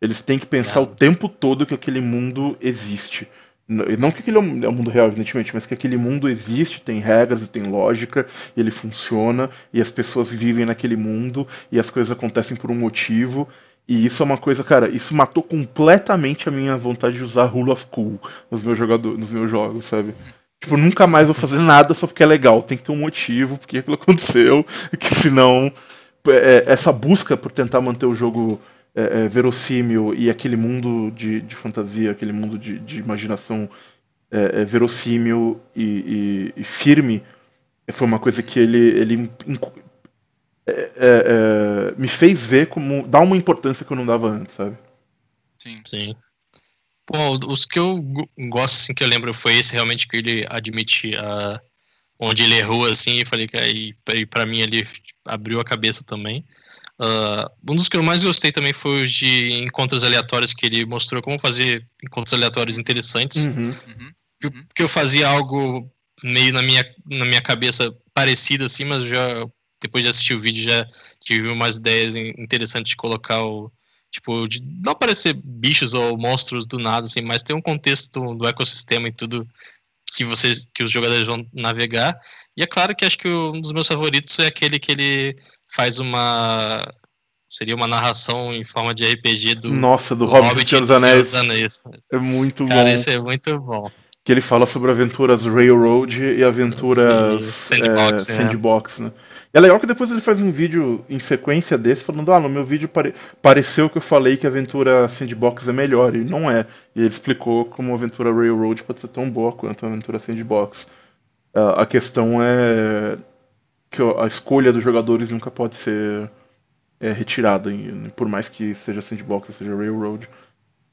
Eles têm que pensar o tempo todo que aquele mundo existe. Não que aquele é, é o mundo real, evidentemente, mas que aquele mundo existe, tem regras e tem lógica, e ele funciona, e as pessoas vivem naquele mundo, e as coisas acontecem por um motivo. E isso é uma coisa, cara, isso matou completamente a minha vontade de usar Rule of Cool nos meus, jogadores, nos meus jogos, sabe? Tipo, nunca mais vou fazer nada só porque é legal. Tem que ter um motivo, porque aquilo aconteceu, que senão é, essa busca por tentar manter o jogo é, é, verossímil e aquele mundo de, de fantasia, aquele mundo de, de imaginação é, é verossímil e, e, e, firme, foi uma coisa que ele, ele é, é, me fez ver como. dar uma importância que eu não dava antes, sabe? Sim. Sim. Bom, os que eu gosto, assim, que eu lembro foi esse realmente que ele admite uh, onde ele errou, assim, e falei que aí, pra mim, ele abriu a cabeça também. Uh, um dos que eu mais gostei também foi os de encontros aleatórios, que ele mostrou como fazer encontros aleatórios interessantes. Uhum. Uhum. Que, que, eu fazia algo meio na minha, na minha cabeça parecido assim, mas já depois de assistir o vídeo já tive umas ideias interessantes de colocar o. Tipo, de não aparecer bichos ou monstros do nada, assim, mas tem um contexto do, do ecossistema e tudo que vocês que os jogadores vão navegar. E é claro que acho que um dos meus favoritos é aquele que ele faz uma seria uma narração em forma de RPG do Nossa, do, do Hobbit, Hobbit e dos Anéis. Anéis. É muito Cara, bom. Cara, isso é muito bom. Que ele fala sobre aventuras Railroad e aventuras Sim, sandbox, é, sandbox, né? E é legal que depois ele faz um vídeo em sequência desse falando, ah, no meu vídeo pare... pareceu que eu falei que a aventura sandbox é melhor, e não é. E ele explicou como a aventura Railroad pode ser tão boa quanto a aventura sandbox. Uh, a questão é que a escolha dos jogadores nunca pode ser é, retirada, por mais que seja sandbox, seja railroad.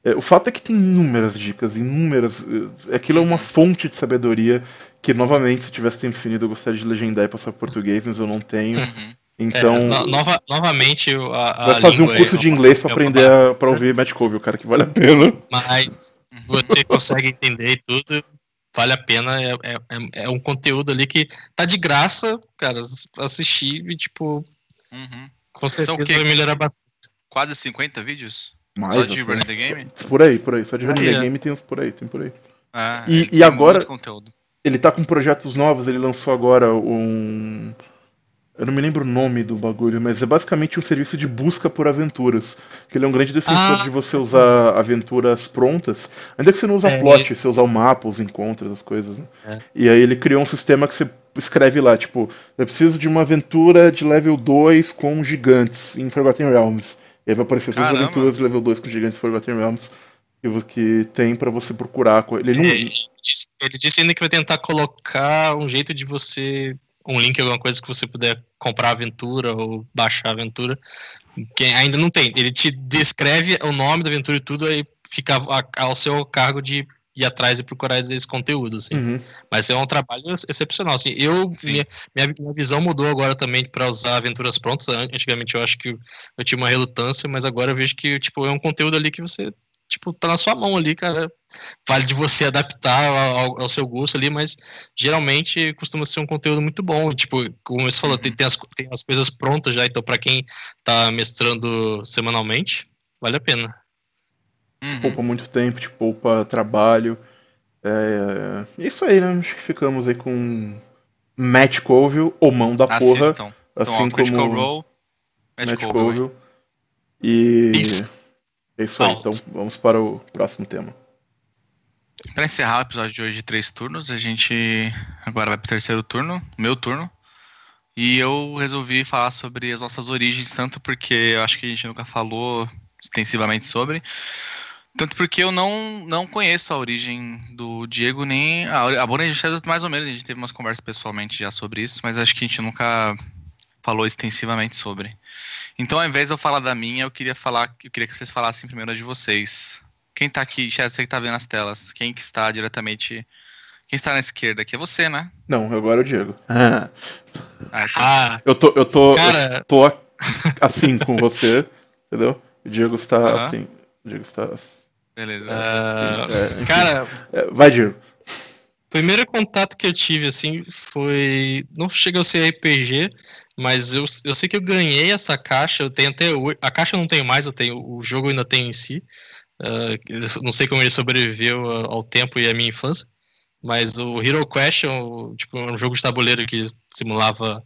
É, o fato é que tem inúmeras dicas, inúmeras. É, aquilo é uma fonte de sabedoria que, novamente, se tivesse tempo definido, eu gostaria de legendar e passar por português, mas eu não tenho. Uhum. Então. É, no, nova, novamente, a, a vai fazer um curso de inglês para aprender a, pra ouvir Matt Cove, o cara que vale a pena. Mas você consegue entender e tudo, vale a pena. É, é, é, é, um conteúdo ali que tá de graça, cara, assistir e, tipo, uhum. com certeza vai melhorar bastante. Quase 50 vídeos? Mais, só de Running the Game? Por aí, por aí. Só de Running the Game tem uns por aí, tem por aí. Ah, e, e agora, ele tá com projetos novos, ele lançou agora um... Eu não me lembro o nome do bagulho, mas é basicamente um serviço de busca por aventuras. Que ele é um grande defensor Ah. de você usar aventuras prontas. Ainda que você não usa É, plot, você usar o mapa, os encontros, as coisas. Né? É. E aí ele criou um sistema que você escreve lá, tipo, eu preciso de uma aventura de level 2 com gigantes em Forgotten Realms. E aí vai aparecer todas as aventuras de level 2 com gigantes em Forgotten Realms que, tem pra você procurar. Ele não. Ele disse, ele disse ainda que vai tentar colocar um jeito de você. Um link, alguma coisa que você puder comprar a aventura ou baixar a aventura. Que ainda não tem. Ele te descreve o nome da aventura e tudo, aí fica ao seu cargo de ir atrás e procurar esse conteúdo, assim. Uhum. Mas é um trabalho excepcional. Assim, eu, minha, minha, minha visão mudou agora também para usar aventuras prontas. An- Antigamente eu acho que eu, eu tinha uma relutância, mas agora eu vejo que tipo, é um conteúdo ali que você tipo, tá na sua mão ali, cara. Vale de você adaptar ao, ao- seu gosto ali, mas geralmente costuma ser um conteúdo muito bom. Tipo, como você falou, tem, Uhum. tem, as, tem as coisas prontas já, então para quem tá mestrando semanalmente, vale a pena. Uhum. poupa muito tempo, te poupa trabalho. É, é isso aí, né? Acho que ficamos aí com Matt Colville, ou mão da porra, Assistam. Então, assim Critical como Role, Matt Matt Colville. E Isso. é isso aí, então vamos para o próximo tema. Pra encerrar o episódio de hoje de três turnos, a gente agora vai pro terceiro turno, meu turno. E eu resolvi falar sobre as nossas origens, tanto porque eu acho que a gente nunca falou extensivamente sobre, tanto porque eu não, não conheço a origem do Diego, nem a, a Bona fez mais ou menos, a gente teve umas conversas pessoalmente já sobre isso, mas acho que a gente nunca falou extensivamente sobre. Então, ao invés de eu falar da minha, eu queria falar, eu queria que vocês falassem primeiro a de vocês. Quem tá aqui, Chess, você que tá vendo as telas, quem que está diretamente. Quem está na esquerda aqui é você, né? Não, agora é o Diego. Ah, Ah, Ah, eu tô, eu tô, eu cara, tô a- assim com você, entendeu? O Diego está assim. O Diego está assim. Beleza. ah, É, enfim. cara, É, vai, Diego. O primeiro contato que eu tive, assim, foi. Não chega a ser RPG, mas eu, eu sei que eu ganhei essa caixa. Eu tenho até. A caixa eu não tenho mais, eu tenho. O jogo ainda tenho em si. Ah, eu não sei como ele sobreviveu a- ao tempo e à minha infância. Mas o Hero Quest é um, tipo, um jogo de tabuleiro que simulava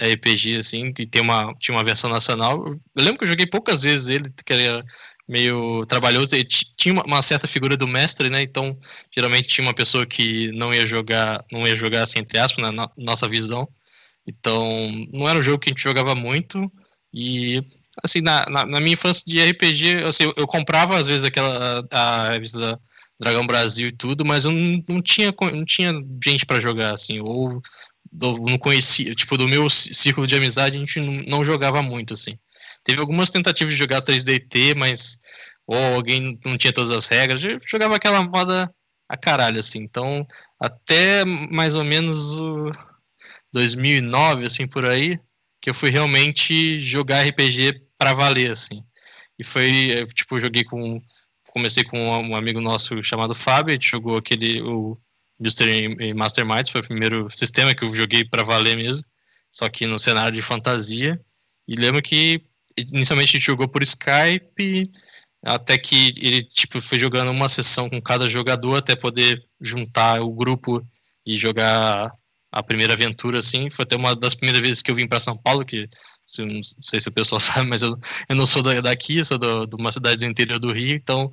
RPG, assim, e tem uma, tinha uma versão nacional. Eu lembro que eu joguei poucas vezes ele, que era meio trabalhoso. E ti- tinha uma, certa figura do mestre, né? Então, geralmente tinha uma pessoa que não ia jogar, não ia jogar assim, entre aspas, na no- nossa visão. Então, não era um jogo que a gente jogava muito. E, assim, na, na, na minha infância de RPG, assim, eu, eu comprava às vezes aquela a, a revista da Dragão Brasil e tudo, mas eu não, não tinha não tinha gente pra jogar, assim, ou não conhecia, tipo, do meu cí- círculo de amizade a gente não, não jogava muito, assim. Teve algumas tentativas de jogar 3DT, mas ou alguém não tinha todas as regras, jogava aquela moda a caralho, assim. Então, até mais ou menos o 2009, assim, por aí, que eu fui realmente jogar RPG pra valer, assim. E foi, eh, tipo, eu joguei com. Comecei com um amigo nosso chamado Fábio, a gente jogou aquele. O Mystery e Masterminds, foi o primeiro sistema que eu joguei pra valer mesmo, só que no cenário de fantasia. E lembro que inicialmente a gente jogou por Skype, até que ele tipo foi jogando uma sessão com cada jogador até poder juntar o grupo e jogar a primeira aventura assim. Foi até uma das primeiras vezes que eu vim para São Paulo, que não sei se o pessoal sabe, mas eu, eu não sou da- daqui, sou do- de uma cidade do interior do Rio, então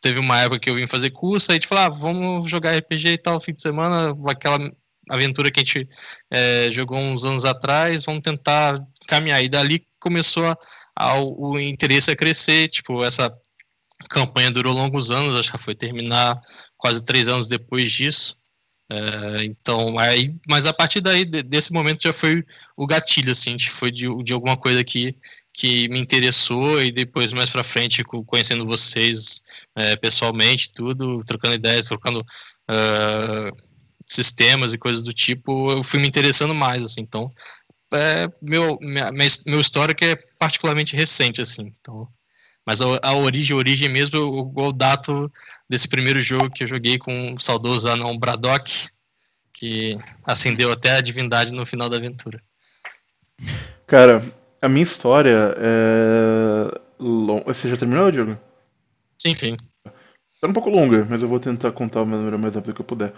teve uma época que eu vim fazer curso, aí gente falou, ah, vamos jogar RPG e tal, fim de semana, aquela aventura que a gente eh, jogou uns anos atrás, vamos tentar caminhar. E dali começou a, a- o interesse a crescer, tipo, essa campanha durou longos anos, acho que foi terminar quase três anos depois disso. É, então, aí, mas a partir daí, de- desse momento já foi o gatilho, assim, foi de, de alguma coisa que, que me interessou e depois mais pra frente, co- conhecendo vocês é, pessoalmente, tudo, trocando ideias, trocando ah, sistemas e coisas do tipo, eu fui me interessando mais, assim, então é, meu, minha, meu histórico é particularmente recente, assim, então mas a, a origem, a origem mesmo, eu, eu dato desse primeiro jogo que eu joguei com o saudoso anão Braddock, que acendeu até a divindade no final da aventura. Cara, a minha história é. Long... Você já terminou, Diogo? Sim, sim. Tá um pouco longa, mas eu vou tentar contar uma maneira mais rápida que eu puder.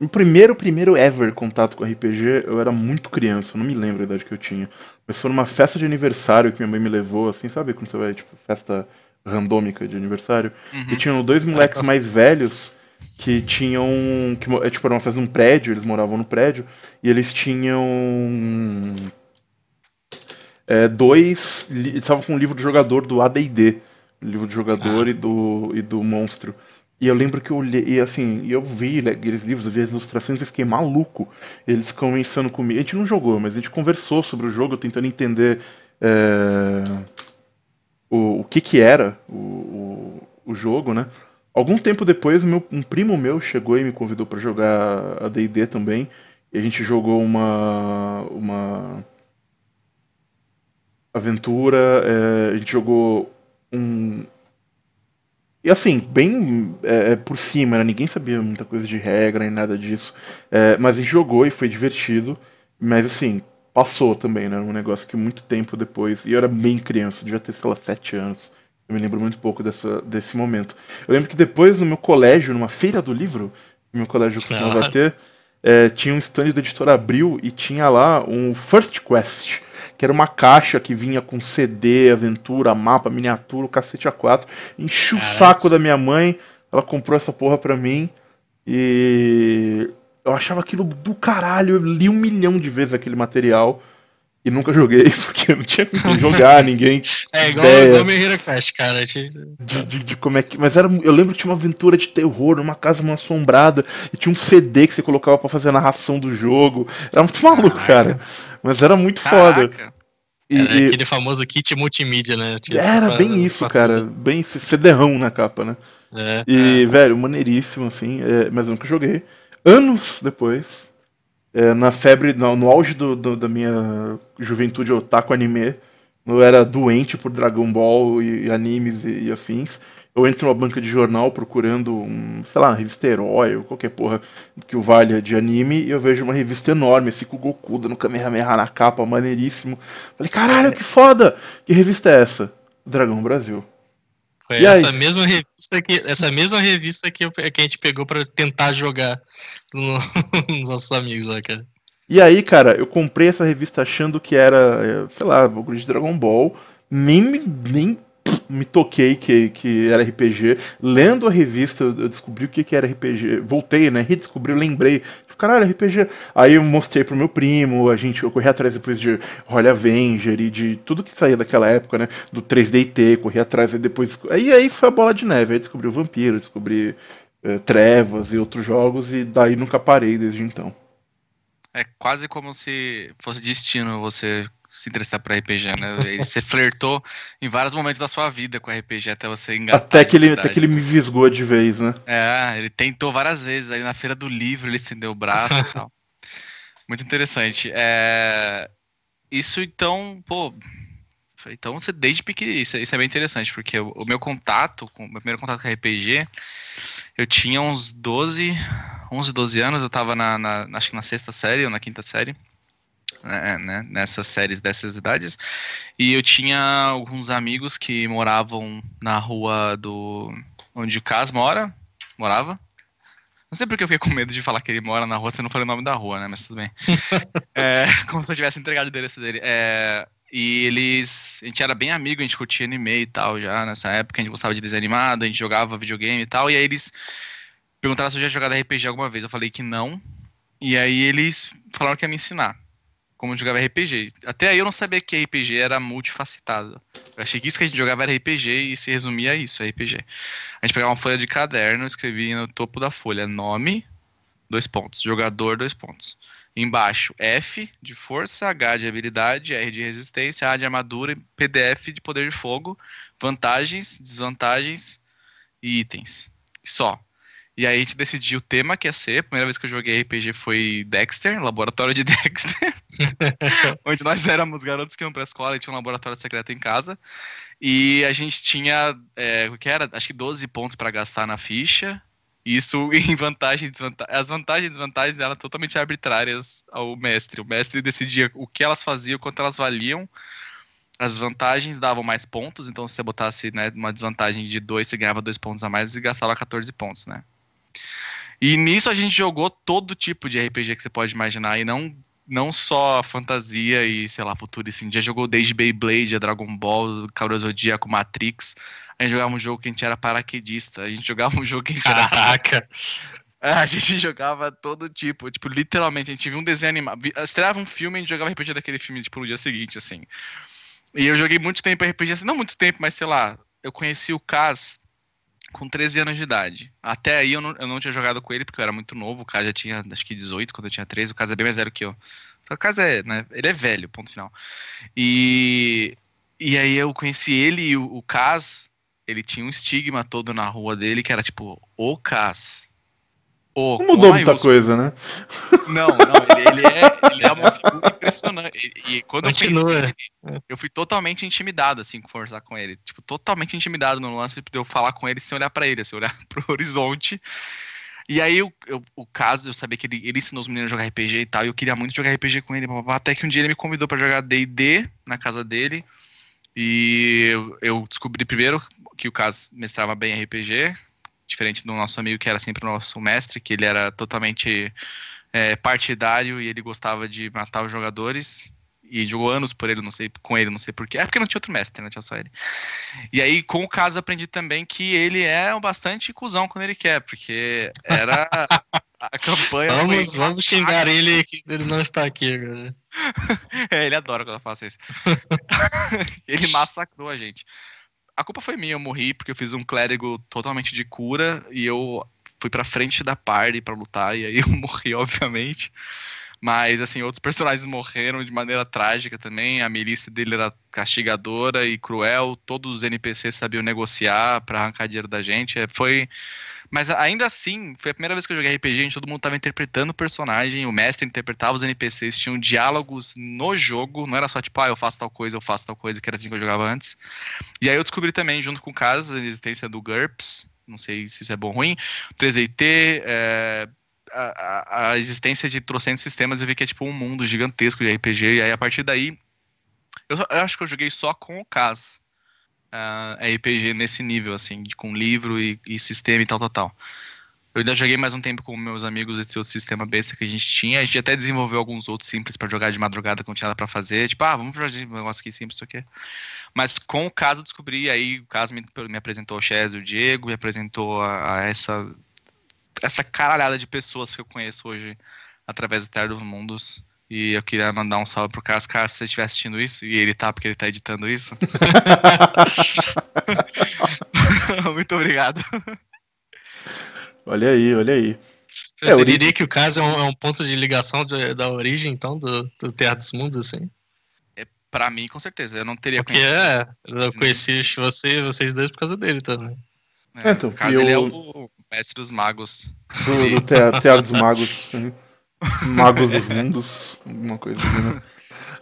O primeiro, primeiro ever contato com RPG, eu era muito criança, não me lembro a idade que eu tinha. Mas foi numa festa de aniversário que minha mãe me levou, assim, sabe quando você vai, tipo, festa randômica de aniversário? Uhum. E tinham dois moleques nossa. mais velhos que tinham. Que, é, tipo, era uma festa num prédio, eles moravam no prédio, e eles tinham. é, dois. Eles estavam com um livro do jogador do ADD. Livro do jogador Ah. e, do, e do monstro. E eu lembro que eu olhei, e assim, eu vi né, aqueles livros, eu vi as ilustrações e fiquei maluco. Eles conversando comigo. A gente não jogou, mas a gente conversou sobre o jogo, tentando entender é, o, o que que era o, o, o jogo, né? Algum tempo depois, meu, um primo meu chegou e me convidou para jogar a D&D também. E a gente jogou uma uma aventura, é, a gente jogou um e assim, bem é, por cima, né? ninguém sabia muita coisa de regra nem nada disso. É, mas jogou e foi divertido. Mas assim, passou também, né? Um negócio que muito tempo depois. E eu era bem criança, devia ter, sei lá, sete anos. Eu me lembro muito pouco dessa, desse momento. Eu lembro que depois, no meu colégio, numa feira do livro, que meu colégio costumava Claro. ter, é, tinha um stand da editora Abril e tinha lá um First Quest, que era uma caixa que vinha com CD, aventura, mapa, miniatura, o cacete A4. Enchi o saco da minha mãe, ela comprou essa porra pra mim e eu achava aquilo do caralho. Eu li um milhão de vezes aquele material e nunca joguei, porque eu não tinha com quem jogar, ninguém É igual, Ideia. meu Hero Quest, cara. de, de, de como é que. Mas era, eu lembro que tinha uma aventura de terror numa casa mal assombrada e tinha um CD que você colocava pra fazer a narração do jogo. Era muito maluco, Caraca. cara. Mas era muito foda. Caraca. E, Era e- aquele famoso kit multimídia, né? Era pra- bem isso, pra cara. Bem CDrão na capa, né? É. E, velho, maneiríssimo, assim, é, mas eu nunca joguei. Anos depois, é, na febre, no, no auge do, do- da minha juventude otaku anime, eu era doente por Dragon Ball e, e animes e, e afins. Eu entro numa banca de jornal procurando um, sei lá, revista herói ou qualquer porra que o valha de anime e eu vejo uma revista enorme, assim, com o Goku dando Kamehameha na capa, maneiríssimo. Falei, caralho, que foda! Que revista é essa? Dragão Brasil. Foi E aí? essa mesma revista que essa mesma revista que, eu- que a gente pegou pra tentar jogar no- nos nossos amigos lá, cara. E aí, cara, eu comprei essa revista achando que era, é, sei lá, bagulho de Dragon Ball. Nem, me- nem me toquei que, que era RPG. Lendo a revista, eu descobri o que, que era RPG. Voltei, né? Redescobri, lembrei. Tipo, caralho, RPG. Aí eu mostrei pro meu primo, a gente, eu corri atrás depois de Holy Avenger e de tudo que saía daquela época, né? Do 3DT, corri atrás e depois. Aí, aí foi a bola de neve. Aí descobri o Vampiro, descobri eh, Trevas e outros jogos, e daí nunca parei desde então. É quase como se fosse destino você se interessar por RPG, né? Você flertou em vários momentos da sua vida com RPG até você engatar. Até que, ele, até que ele me visgou de vez, né? É, ele tentou várias vezes. Aí na feira do livro ele estendeu o braço e tal. Muito interessante. É, Isso então, pô. Então você desde pequeno. Isso, isso é bem interessante, porque o, o meu contato, com, o meu primeiro contato com RPG, eu tinha uns 12, 11, 12 anos, eu tava na, na- acho que na sexta série ou na quinta série. Né, né, nessas séries dessas idades. E eu tinha alguns amigos que moravam na rua do. onde o Cas mora. Morava. Não sei porque eu fiquei com medo de falar que ele mora na rua, você não falei o nome da rua, né? Mas tudo bem. É, como se eu tivesse entregado o endereço dele. É, e eles. A gente era bem amigo, a gente curtia anime e tal já nessa época, a gente gostava de desenho animado, a gente jogava videogame e tal. E aí eles perguntaram se eu já tinha jogado RPG alguma vez. Eu falei que não. E aí eles falaram que ia me ensinar como jogava RPG. Até aí eu não sabia que RPG era multifacetado. Eu achei que isso que a gente jogava era RPG e se resumia a isso, RPG. A gente pegava uma folha de caderno, escrevia no topo da folha nome, dois pontos, jogador, dois pontos. Embaixo, F de força, H de habilidade, R de resistência, A de armadura, PDF de poder de fogo, vantagens, desvantagens e itens. Só. E aí a gente decidiu o tema que ia ser. A primeira vez que eu joguei RPG foi Dexter, laboratório de Dexter. onde nós éramos garotos que iam pra escola e tinha um laboratório secreto em casa. E a gente tinha, é, o que era? Acho que 12 pontos pra gastar na ficha. Isso em vantagem e desvantagem. As vantagens e desvantagens eram totalmente arbitrárias ao mestre. O mestre decidia o que elas faziam, quanto elas valiam. as vantagens davam mais pontos, então se você botasse né, uma desvantagem de 2, você ganhava 2 pontos a mais e gastava 14 pontos, né? E nisso a gente jogou todo tipo de RPG que você pode imaginar, e não, não só fantasia e, sei lá, futuro, assim. Já jogou desde Beyblade, a Dragon Ball, Cavaleiro Zodíaco, Matrix. A gente jogava um jogo que a gente era paraquedista, a gente jogava um jogo que a gente era... Caraca! A gente jogava todo tipo, tipo, literalmente, a gente viu um desenho animado, estreava um filme e a gente jogava RPG daquele filme, tipo, no dia seguinte, assim. E eu joguei muito tempo RPG, assim, não muito tempo, mas sei lá, eu conheci o Kaz com 13 anos de idade. Até aí eu não, eu não tinha jogado com ele porque eu era muito novo, o Kaz já tinha, acho que 18 quando eu tinha 13, o Kaz é bem mais velho que eu. O Kaz é, né, ele é velho, ponto final. E, e aí eu conheci ele e o, o Kaz, ele tinha um estigma todo na rua dele que era tipo, o Kaz o, não mudou muita coisa, né? Não, não, ele, ele, é, ele é uma figura impressionante. E, e quando Continua. eu ele, eu fui totalmente intimidado, assim, com conversar com ele. Tipo, totalmente intimidado no lance de eu falar com ele sem olhar para ele, assim, olhar pro horizonte. E aí, eu, eu, o caso, eu sabia que ele, ele ensinou os meninos a jogar RPG e tal, e eu queria muito jogar RPG com ele, até que um dia ele me convidou para jogar D&D na casa dele, e eu, eu descobri primeiro que o caso mestrava bem RPG, diferente do nosso amigo que era sempre o nosso mestre, que ele era totalmente é, partidário e ele gostava de matar os jogadores. E jogou anos por ele, não sei, com ele, não sei porquê. É porque não tinha outro mestre, né? Tinha só ele. E aí, com o caso, aprendi também que ele é bastante cuzão quando ele quer, porque era a campanha. Vamos, vamos xingar ele que ele não está aqui agora. é, ele adora quando eu faço isso. ele massacrou a gente a culpa foi minha, eu morri porque eu fiz um clérigo totalmente de cura e eu fui pra frente da party para lutar e aí eu morri, obviamente. Mas, assim, outros personagens morreram de maneira trágica também. A milícia dele era castigadora e cruel. Todos os NPCs sabiam negociar para arrancar dinheiro da gente. É, foi mas ainda assim, foi a primeira vez que eu joguei RPG, gente, todo mundo tava interpretando o personagem, o mestre interpretava os NPCs, tinham diálogos no jogo, não era só tipo, ah, eu faço tal coisa, eu faço tal coisa, que era assim que eu jogava antes. E aí eu descobri também, junto com o caso, a existência do GURPS, não sei se isso é bom ou ruim, 3DT, é, a, a, existência de trocentos sistemas, eu vi que é tipo um mundo gigantesco de RPG, e aí a partir daí, eu, eu acho que eu joguei só com o Kaz uh, RPG nesse nível, assim, de, com livro e, e, sistema e tal, tal, tal. Eu ainda joguei mais um tempo com meus amigos esse outro sistema besta que a gente tinha. A gente até desenvolveu alguns outros simples para jogar de madrugada quando tinha nada pra fazer. Tipo, ah, vamos fazer um negócio aqui simples, isso aqui. Mas com o caso eu descobri, aí o caso me, me apresentou o Chaz e o Diego, me apresentou a, a, essa, essa caralhada de pessoas que eu conheço hoje através do Terra dos Mundos. E eu queria mandar um salve pro Caso, caso você estiver assistindo isso, e ele tá porque ele tá editando isso. Muito obrigado. Olha aí, olha aí. Você, é, diria que o caso é um, é um ponto de ligação de, da origem, então, do, do Terra dos Mundos, assim? É, pra mim, com certeza. Eu não teria Porque é, eu conheci você, vocês dois por causa dele também. É, então, o caso, eu... ele é o mestre dos magos. Do, do Terra dos Magos. Magos dos Mundos, alguma coisa assim, né?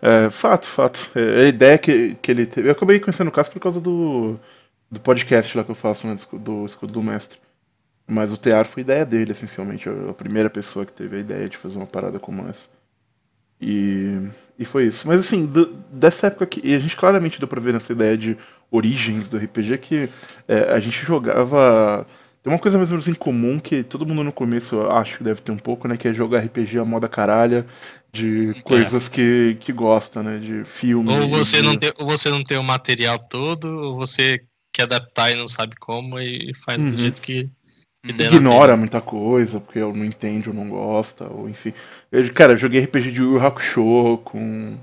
É, fato, fato. É, a ideia que, que ele teve. Eu acabei conhecendo o caso por causa do, do podcast lá que eu faço, né? Do Escudo do Mestre. Mas o teatro foi ideia dele, essencialmente. A primeira pessoa que teve a ideia de fazer uma parada como essa. E, e foi isso. Mas assim, do, dessa época que. E a gente claramente deu pra ver nessa ideia de origens do RPG que é, a gente jogava tem uma coisa mais ou menos em comum que todo mundo no começo acho que deve ter um pouco, né? Que é jogar RPG a moda caralha, de é. coisas é. que, que gosta, né? De filmes. Ou você, de... não tem, ou você não tem o material todo, ou você quer adaptar e não sabe como e faz uhum. do jeito que. que Ignora muita coisa, porque eu não entende ou não gosta, ou enfim. Eu, cara, eu joguei RPG de Yu Hakusho com,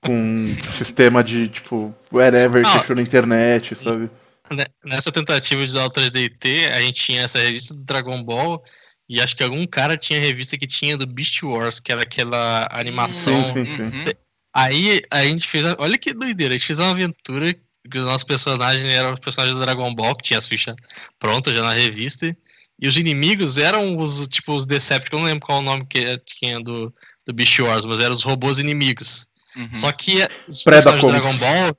com sistema de, tipo, whatever que achou na internet, sabe? Né, nessa tentativa de usar o 3DT, a gente tinha essa revista do Dragon Ball e acho que algum cara tinha revista que tinha do Beast Wars, que era aquela animação. Sim, sim, sim. Uhum. Aí a gente fez. Olha que doideira, a gente fez uma aventura que os nossos personagens eram os personagens do Dragon Ball, que tinha as fichas prontas já na revista. E os inimigos eram os, tipo, os Decepticons, não lembro qual o nome que tinha do, do Beast Wars, mas eram os robôs inimigos. Uhum. Só que os personagens do Dragon Ball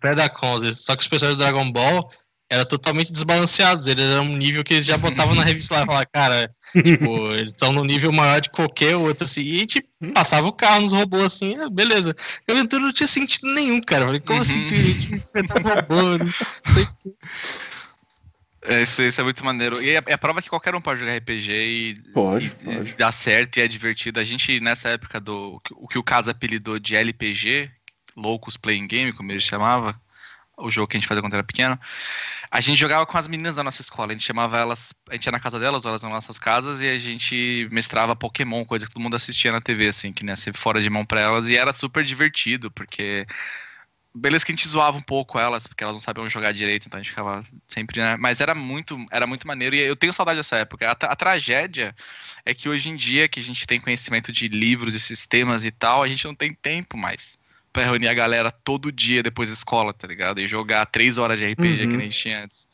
Predacons. Só que os personagens do Dragon Ball era totalmente desbalanceados. Eles eram um nível que eles já botavam na revista lá e falavam, cara, tipo, eles estão no nível maior de qualquer outro, assim. E a gente passava o carro nos robôs assim, ah, beleza. A aventura não tinha sentido nenhum, cara. Eu falei, como assim? Uhum. A gente enfrentava robô, não sei o que. É, isso, isso é muito maneiro. E é, é a prova que qualquer um pode jogar RPG e, Pode, e pode. dá certo e é divertido. A gente, nessa época do. O que o caso apelidou de LPG, Loucos Playing Game, como ele chamava, o jogo que a gente fazia quando era pequeno, a gente jogava com as meninas da nossa escola. A gente chamava elas. A gente ia na casa delas, ou elas nas nossas casas, e a gente mestrava Pokémon, coisa que todo mundo assistia na TV, assim, que né, fora de mão pra elas. E era super divertido, porque beleza que a gente zoava um pouco elas, porque elas não sabiam jogar direito, então a gente ficava sempre, né? Mas era muito, era muito maneiro e eu tenho saudade dessa época. A, a tragédia é que hoje em dia que a gente tem conhecimento de livros e sistemas e tal, a gente não tem tempo mais pra reunir a galera todo dia depois da escola, tá ligado? E jogar três horas de RPG que Uhum. nem a gente tinha antes.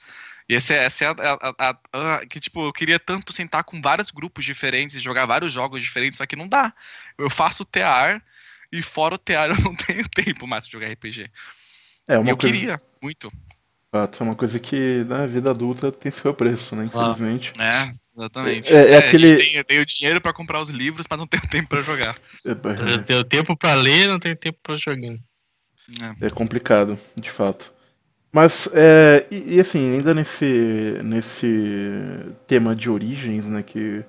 E essa, é- essa é a, a- a- a- a- que, tipo, eu queria tanto sentar com vários grupos diferentes e jogar vários jogos diferentes, só que não dá. Eu faço TAR e fora o TAR eu não tenho tempo mais pra jogar RPG. É uma eu coisa, queria, muito. Fato, é uma coisa que na vida adulta tem seu preço, né? Infelizmente. É, exatamente. É- é a aquele- gente tem- eu tenho dinheiro pra comprar os livros, mas não tenho tempo pra jogar. É, Eu tenho tempo pra ler, não tenho tempo pra jogar. É. é complicado, de fato. Mas, é, e, e assim, ainda nesse, nesse tema de origens, né, que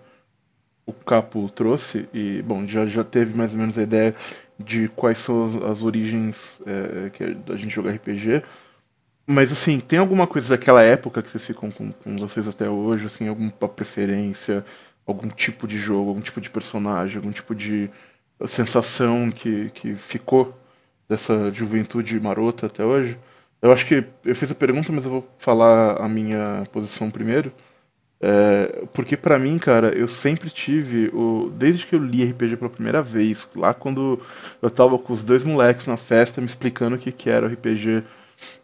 o Capo trouxe, e, bom, já, já teve mais ou menos a ideia de quais são as, as origens é, que a gente joga RPG, mas, assim, tem alguma coisa daquela época que vocês ficam com, com vocês até hoje, assim, alguma preferência, algum tipo de jogo, algum tipo de personagem, algum tipo de sensação que, que ficou dessa juventude marota até hoje? Eu acho que eu fiz a pergunta, mas eu vou falar a minha posição primeiro. É, porque pra mim, cara, eu sempre tive o desde que eu li RPG pela primeira vez, lá quando eu tava com os dois moleques na festa me explicando o que que era o RPG,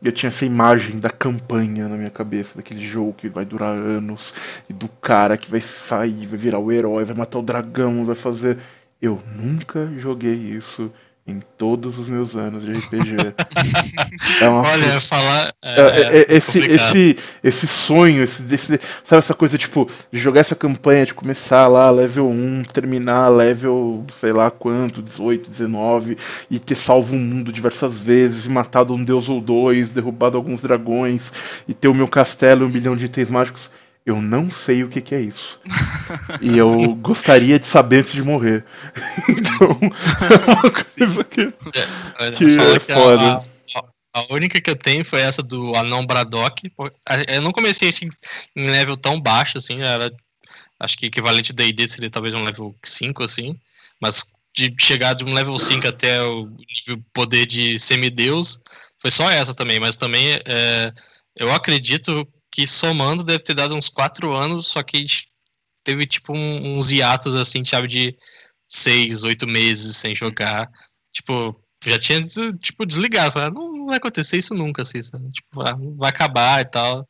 eu tinha essa imagem da campanha na minha cabeça, daquele jogo que vai durar anos e do cara que vai sair, vai virar o herói, vai matar o dragão, vai fazer. Eu nunca joguei isso em todos os meus anos de RPG. é uma Olha, falar. é, é, é, esse, complicado. esse, esse sonho, esse, desse, sabe essa coisa tipo de jogar essa campanha, de começar lá level 1, terminar level sei lá quanto, 18, 19, e ter salvo o mundo diversas vezes, e matado um deus ou dois, derrubado alguns dragões, e ter o meu castelo e um bilhão de itens mágicos. Eu não sei o que, que é isso. E eu gostaria de saber antes de morrer. Então, é uma coisa que. É que a- foda. A, a única que eu tenho foi essa do Anão Braddock. Eu não comecei assim, em level tão baixo, assim, era. Acho que equivalente D&D seria talvez um level 5, assim. Mas de chegar de um level 5 até o poder de semideus, foi só essa também. Mas também é, eu acredito que somando deve ter dado uns 4 anos, só que teve tipo um- uns hiatos assim, sabe, de 6, 8 meses sem jogar. Tipo, já tinha tipo, desligado. Ah, não, não vai acontecer isso nunca, assim, sabe? Tipo, vai acabar e tal.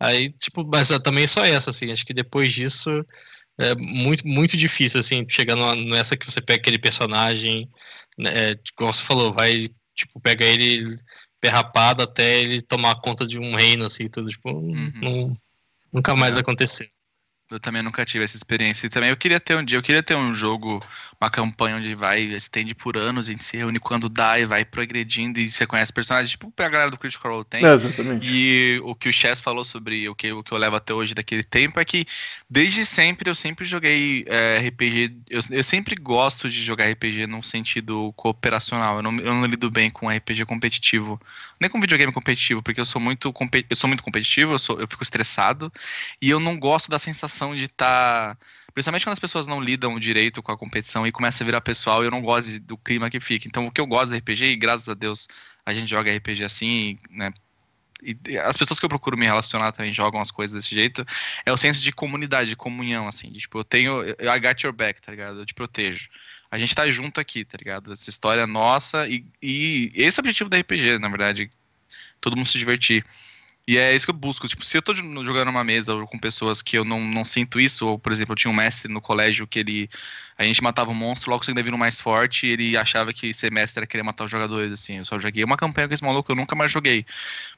Aí, tipo, mas é também só essa, assim. Acho que depois disso é muito, muito difícil, assim, chegar numa- nessa que você pega aquele personagem, né, é, como você falou, vai, tipo, pega ele perrapado até ele tomar conta de um reino, assim, tudo. Tipo, Uhum. não- nunca mais É. aconteceu. Eu também nunca tive essa experiência. E também eu queria ter um dia, eu queria ter um jogo, uma campanha onde vai, estende por anos, a gente se reúne quando dá e vai progredindo e você conhece personagens, tipo a galera do Critical Role tem. É, exatamente. E o que o Chess falou sobre o que, o que eu levo até hoje daquele tempo é que desde sempre eu sempre joguei é, RPG. Eu, eu sempre gosto de jogar RPG num sentido cooperacional. Eu não, eu não lido bem com RPG competitivo. Nem com videogame competitivo, porque eu sou muito, eu sou muito competitivo, eu, sou, eu fico estressado. E eu não gosto da sensação de estar. Principalmente quando as pessoas não lidam direito com a competição e começa a virar pessoal, eu não gosto do clima que fica. Então, o que eu gosto do RPG, e graças a Deus a gente joga RPG assim, né? E as pessoas que eu procuro me relacionar também jogam as coisas desse jeito, é o senso de comunidade, de comunhão, assim. De, tipo, eu tenho. I got your back, tá ligado? Eu te protejo. A gente tá junto aqui, tá ligado? Essa história é nossa e, e esse é o objetivo da RPG, na verdade. Todo mundo se divertir. E é isso que eu busco. Tipo, se eu tô jogando uma mesa com pessoas que eu não, não sinto isso, ou, por exemplo, eu tinha um mestre no colégio que ele. A gente matava um monstro, logo que ele vindo mais forte, e ele achava que ser mestre era querer matar os jogadores, assim. Eu só joguei uma campanha com esse maluco, eu nunca mais joguei.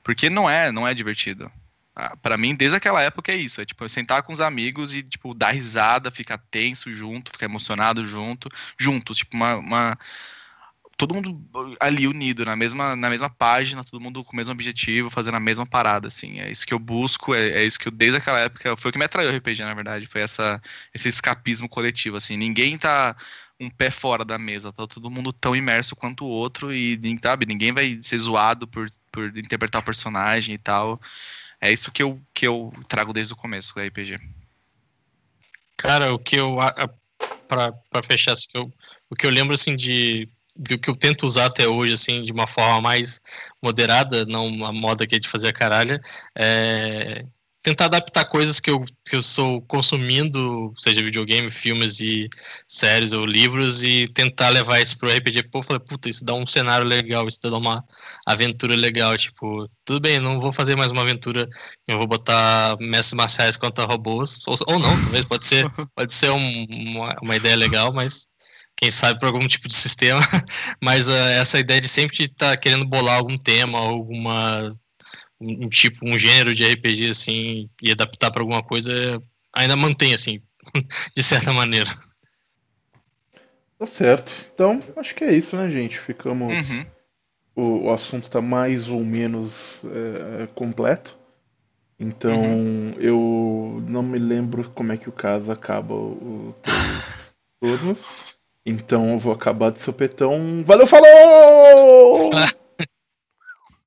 Porque não é, não é divertido. Ah, para mim, desde aquela época é isso. É tipo, eu sentar com os amigos e, tipo, dar risada, ficar tenso junto, ficar emocionado junto, juntos, tipo, uma, uma todo mundo ali unido na mesma, na mesma página, todo mundo com o mesmo objetivo, fazendo a mesma parada, assim. É isso que eu busco, é, é isso que eu, desde aquela época, foi o que me atraiu o RPG, na verdade, foi essa, esse escapismo coletivo, assim. Ninguém tá um pé fora da mesa, tá todo mundo tão imerso quanto o outro e, sabe, ninguém vai ser zoado por, por interpretar o personagem e tal. É isso que eu, que eu trago desde o começo do RPG. Cara, o que eu. para fechar, assim, eu, o que eu lembro assim de o que eu tento usar até hoje, assim, de uma forma mais moderada, não uma moda que é de fazer a caralho, é tentar adaptar coisas que eu, que eu sou consumindo, seja videogame, filmes e séries ou livros, e tentar levar isso pro RPG. Pô, eu falei, puta, isso dá um cenário legal, isso dá uma aventura legal. Tipo, tudo bem, não vou fazer mais uma aventura, eu vou botar mestres marciais contra robôs, ou, ou não, talvez, pode ser, pode ser um, uma, uma ideia legal, mas quem sabe por algum tipo de sistema, mas uh, essa ideia de sempre estar tá querendo bolar algum tema, alguma um, tipo, um gênero de RPG assim e adaptar para alguma coisa ainda mantém assim, de certa maneira. Tá certo. Então, acho que é isso, né, gente? Ficamos. Uhum. O, o assunto está mais ou menos é, completo. Então, uhum. eu não me lembro como é que o caso acaba o três turnos. Então eu vou acabar de sopetão. Valeu, falou!